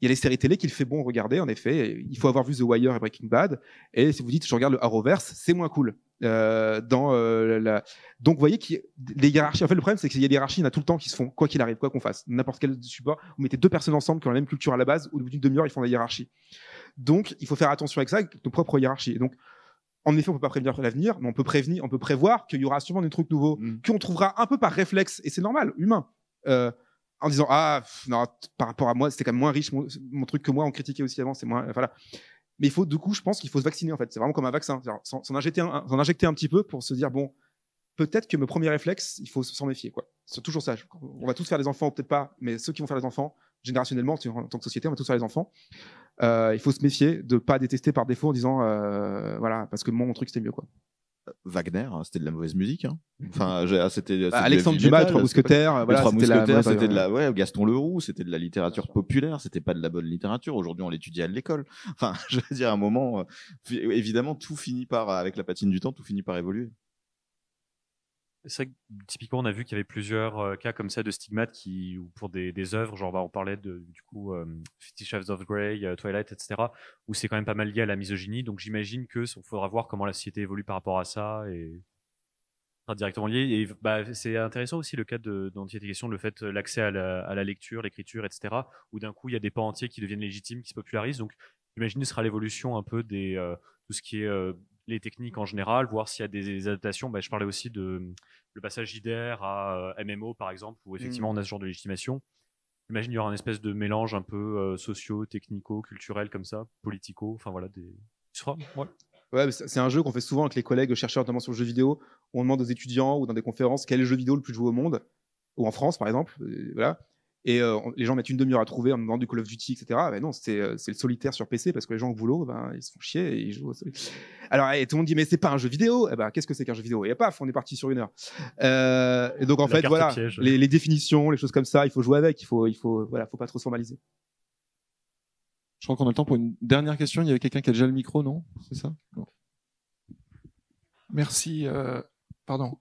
il y a les séries télé qu'il fait bon regarder, en effet. Il faut avoir vu The Wire et Breaking Bad. Et si vous dites, je regarde le Arrowverse, c'est moins cool. Euh, dans euh, la... Donc, vous voyez que les hiérarchies. En fait, le problème, c'est qu'il y a des hiérarchies, il y en a tout le temps qui se font, quoi qu'il arrive, quoi qu'on fasse. N'importe quel support, vous mettez deux personnes ensemble qui ont la même culture à la base, au bout d'une demi-heure, ils font la hiérarchie. Donc, il faut faire attention avec ça, avec nos propres hiérarchies. Et donc, en effet, on peut pas prévenir l'avenir, mais on peut prévenir, on peut prévoir qu'il y aura sûrement des trucs nouveaux mm. qu'on trouvera un peu par réflexe, et c'est normal, humain. Euh, en disant ah non par rapport à moi c'était quand même moins riche mon, truc que moi on critiquait aussi avant c'est moins voilà. Mais il faut du coup je pense qu'il faut se vacciner en fait. C'est vraiment comme un vaccin. S'en injecter un, injecter un petit peu pour se dire bon peut-être que mes premiers réflexes il faut s'en méfier quoi. C'est toujours ça. On va tous faire des enfants peut-être pas mais ceux qui vont faire des enfants générationnellement en tant que société on va tous faire des enfants. Euh, il faut se méfier de pas détester par défaut en disant euh, voilà parce que mon truc c'était mieux quoi Wagner, hein, c'était de la mauvaise musique. Hein. Enfin, c'était. Bah, Alexandre Dumas, Trois Mousquetaires, voilà, Trois Mousquetaires, c'était de la, ouais, Gaston Leroux, c'était de la littérature populaire, c'était pas de la bonne littérature. Aujourd'hui, on l'étudie à l'école. Enfin, je veux dire, à un moment, euh, évidemment, tout finit par, avec la patine du temps, tout finit par évoluer. C'est vrai que typiquement, on a vu qu'il y avait plusieurs euh, cas comme ça de stigmates qui, ou pour des, œuvres, genre bah, on parlait de, du coup euh, Fifty Shades of Grey, euh, Twilight, etc., où c'est quand même pas mal lié à la misogynie. Donc j'imagine que faudra voir comment la société évolue par rapport à ça et directement lié. Bah, c'est intéressant aussi le cas de, dont il était question, le fait l'accès à la, à la lecture, l'écriture, etc., où d'un coup il y a des pans entiers qui deviennent légitimes, qui se popularisent. Donc j'imagine que ce sera l'évolution un peu des tout ce qui est les techniques en général, voir s'il y a des, adaptations. Bah, je parlais aussi de le passage IDR à euh, MMO, par exemple, où effectivement mm. on a ce genre de légitimation. J'imagine qu'il y aura un espèce de mélange un peu euh, socio, technico, culturel comme ça, politico, enfin voilà, des. Ouais. Ouais, c'est un jeu qu'on fait souvent avec les collègues chercheurs, notamment sur le jeu vidéo. On demande aux étudiants ou dans des conférences quel est le jeu vidéo le plus joué au monde, ou en France par exemple. Voilà et euh, les gens mettent une demi-heure à trouver en demandant du Call of Duty, etc. Ben non, c'est euh, le solitaire sur PC parce que les gens au boulot, ben, ils se font chier et ils jouent au solitaire. Alors, et tout le monde dit, mais c'est pas un jeu vidéo. Eh ben, qu'est-ce que c'est qu'un jeu vidéo? Et paf, on est parti sur une heure. Euh, et donc, en fait, voilà, les, les, définitions, les choses comme ça, il faut jouer avec, il faut, il faut, voilà, faut pas trop se formaliser. Je crois qu'on a le temps pour une dernière question. Il y avait quelqu'un qui a déjà le micro, non? C'est ça? Merci. Euh, Pardon.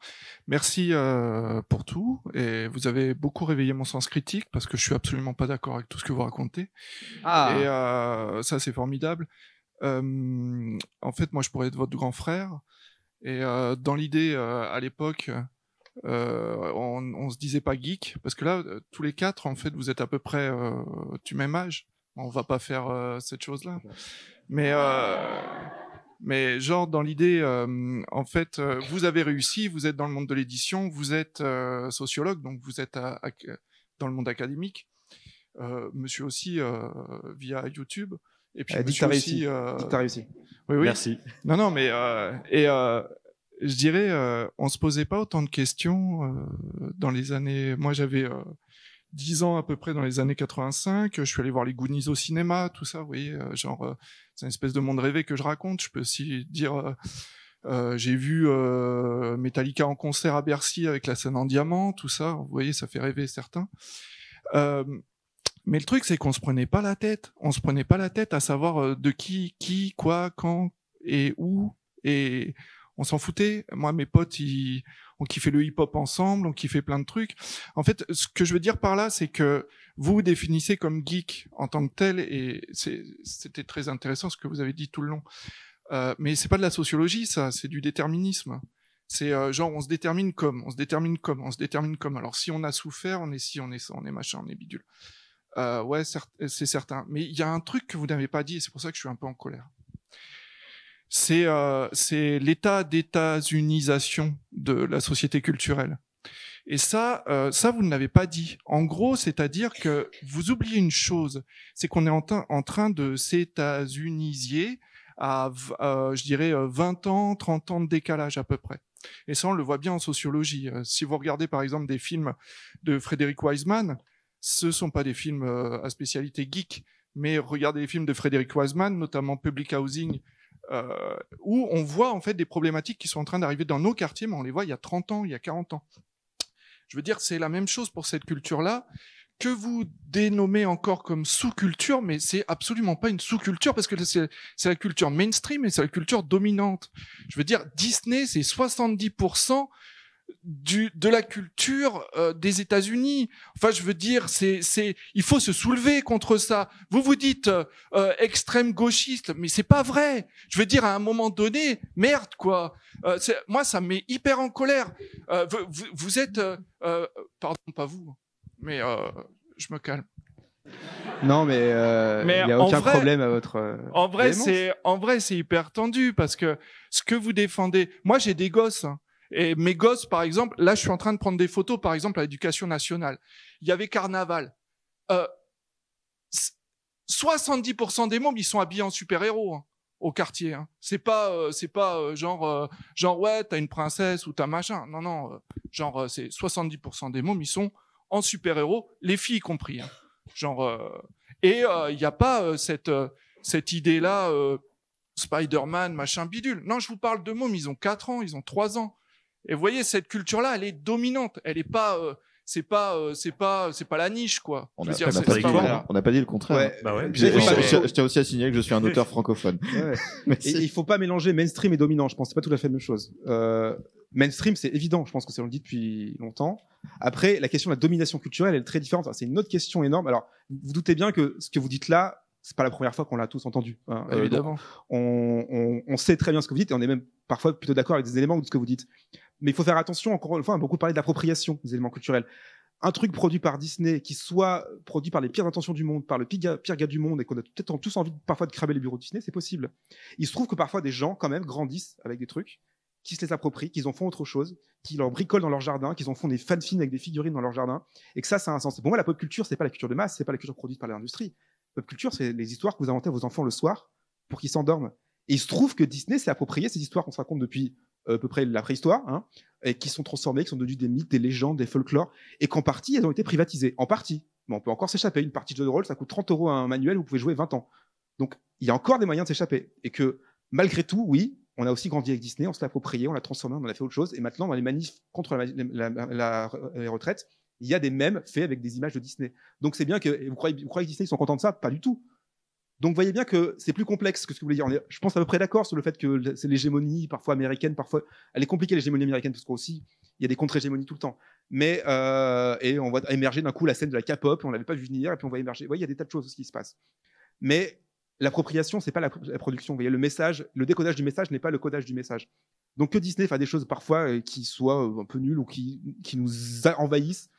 Merci euh, pour tout. Et vous avez beaucoup réveillé mon sens critique parce que je suis absolument pas d'accord avec tout ce que vous racontez. Ah. Et euh, ça, c'est formidable. Euh, en fait, moi, je pourrais être votre grand frère. Et euh, dans l'idée, euh, à l'époque, euh, on, on se disait pas geek parce que là, tous les quatre, en fait, vous êtes à peu près du même âge. On va pas faire cette chose-là. Mais mais genre dans l'idée, euh, en fait, euh, vous avez réussi, vous êtes dans le monde de l'édition, vous êtes euh, sociologue, donc vous êtes dans le monde académique. monsieur aussi via YouTube. Et puis monsieur aussi. réussi. Oui, oui. Merci. Non, non, mais et je dirais, on se posait pas autant de questions dans les années. Moi, j'avais 10 ans à peu près dans les années 85. Je suis allé voir les Goonies au cinéma, tout ça, vous voyez, genre, c'est une espèce de monde rêvé que je raconte. Je peux aussi dire, Euh, j'ai vu euh, Metallica en concert à Bercy avec la scène en diamant, tout ça. Vous voyez, ça fait rêver certains. Euh, mais le truc, c'est qu'on se prenait pas la tête. On se prenait pas la tête à savoir euh, de qui, qui, quoi, quand et où. Et on s'en foutait. Moi, mes potes, ils, on kiffait le hip-hop ensemble, on kiffait plein de trucs. En fait, ce que je veux dire par là, c'est que vous vous définissez comme geek en tant que tel, et c'était très intéressant ce que vous avez dit tout le long. Euh, mais c'est pas de la sociologie, ça, c'est du déterminisme. C'est euh, genre on se détermine comme, on se détermine comme, on se détermine comme. Alors si on a souffert, on est si, on est ça, on est machin, on est bidule. Euh, ouais, c'est certain. Mais il y a un truc que vous n'avez pas dit, et c'est pour ça que je suis un peu en colère. C'est euh, l'état d'états-unisation de la société culturelle. Et ça, euh, ça vous ne l'avez pas dit. En gros, c'est-à-dire que vous oubliez une chose, c'est qu'on est en, en, train de s'états-unisier à, euh, je dirais, 20 ans, 30 ans de décalage à peu près. Et ça, on le voit bien en sociologie. Euh, si vous regardez par exemple des films de Frédéric Wiseman, ce sont pas des films euh, à spécialité geek, mais regardez les films de Frédéric Wiseman, notamment Public Housing, euh, où on voit en fait des problématiques qui sont en train d'arriver dans nos quartiers, mais on les voit il y a 30 ans, il y a 40 ans. Je veux dire, c'est la même chose pour cette culture-là que vous dénommez encore comme sous-culture, mais c'est absolument pas une sous-culture parce que c'est la culture mainstream et c'est la culture dominante. Je veux dire, Disney, c'est 70% du, de la culture euh, des États-Unis. Enfin, je veux dire, c'est, c'est, il faut se soulever contre ça. Vous vous dites euh, euh extrême gauchiste, mais c'est pas vrai. Je veux dire, à un moment donné, merde quoi. Euh, moi, ça me met hyper en colère. Vous, vous, êtes, pardon, pas vous, mais je me calme. Non, mais il n'y a aucun problème à votre. en vrai, c'est en vrai, c'est hyper tendu parce que ce que vous défendez. Moi, j'ai des gosses. Hein. Et mes gosses, par exemple, là, je suis en train de prendre des photos, par exemple, à l'éducation nationale. Il y avait carnaval. Euh, 70% des mômes, ils sont habillés en super-héros hein, au quartier. Hein. C'est pas, euh, c'est pas euh, genre, euh, genre ouais, t'as une princesse ou t'as machin. Non, non, genre c'est 70% des mômes, ils sont en super-héros, les filles y compris. Hein. Genre, et il n'y a pas cette cette idée-là. Spider-Man, machin bidule. Non, je vous parle de mômes, ils ont 4 ans, ils ont 3 ans. Et vous voyez, cette culture-là, elle est dominante. Elle est pas, euh, c'est pas, euh, c'est pas, c'est pas la niche, quoi. On n'a pas, pas, dit le contraire. Ouais. Bah ouais. Je, je, tiens aussi à signaler que je suis un auteur francophone. Ouais. il faut pas mélanger mainstream et dominant. Je pense c'est pas tout à fait la même chose. Euh, mainstream, c'est évident. Je pense que c'est on le dit depuis longtemps. Après, la question de la domination culturelle, elle est très différente. C'est une autre question énorme. Alors, vous doutez bien que ce que vous dites là, c'est pas la première fois qu'on l'a tous entendu. Hein. Évidemment. On, on, on, sait très bien ce que vous dites et on est même parfois plutôt d'accord avec des éléments de ce que vous dites. Mais il faut faire attention, encore une fois, on a beaucoup parlé d'appropriation des éléments culturels. Un truc produit par Disney, qui soit produit par les pires intentions du monde, par le pire gars, du monde, et qu'on a peut-être tous envie parfois de cramer les bureaux de Disney, c'est possible. Il se trouve que parfois des gens, quand même, grandissent avec des trucs, qui se les approprient, qu'ils en font autre chose, qui leur bricolent dans leur jardin, qu'ils en font des fanfins avec des figurines dans leur jardin, et que ça, ça a un sens. Pour moi, la pop culture, c'est pas la culture de masse, c'est pas la culture produite par l'industrie. Pop culture, c'est les histoires que vous inventez à vos enfants le soir pour qu'ils s'endorment. Et il se trouve que Disney s'est approprié ces histoires qu'on se raconte depuis à peu près la préhistoire, hein, et qui sont transformés, qui sont devenus des mythes, des légendes, des folklores, et qu'en partie, elles ont été privatisées. En partie. Mais on peut encore s'échapper. Une partie de jeu de rôle, ça coûte 30 euros un manuel, vous pouvez jouer 20 ans. Donc, il y a encore des moyens de s'échapper. Et que, malgré tout, oui, on a aussi grandi avec Disney, on s'est approprié, on l'a transformé, on en a fait autre chose. Et maintenant, dans les manifs contre la, les retraites, il y a des mèmes faits avec des images de Disney. Donc c'est bien que vous croyez, vous croyez que Disney ils sont contents de ça? Pas du tout. Donc vous voyez bien que c'est plus complexe que ce que vous voulez dire. je pense à peu près d'accord sur le fait que c'est l'hégémonie parfois américaine, parfois elle est compliquée l'hégémonie américaine parce qu'aussi il y a des contre-hégémonies tout le temps. Mais euh, et on voit émerger d'un coup la scène de la K-pop, on l'avait pas vu venir et puis on voit émerger. Voyez, il y a des tas de choses qui se passent. Mais l'appropriation, c'est pas la, production. Vous voyez, le message, le décodage du message n'est pas le codage du message. Donc que Disney fasse des choses parfois euh, qui soient euh, un peu nulles ou qui, qui nous envahissent,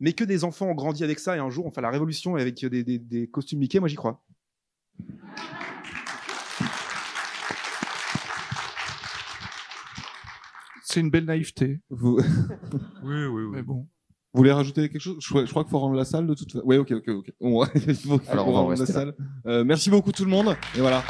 mais que des enfants ont grandi avec ça et un jour on fait la révolution avec des, des, des costumes Mickey, moi j'y crois. C'est une belle naïveté. Vous... oui, oui, oui. Mais bon. Vous voulez rajouter quelque chose? Je crois, qu'il faut rendre la salle de toute façon. Oui, ok, ok, ok. Alors, on va rendre la salle. Euh, merci beaucoup tout le monde. Et voilà.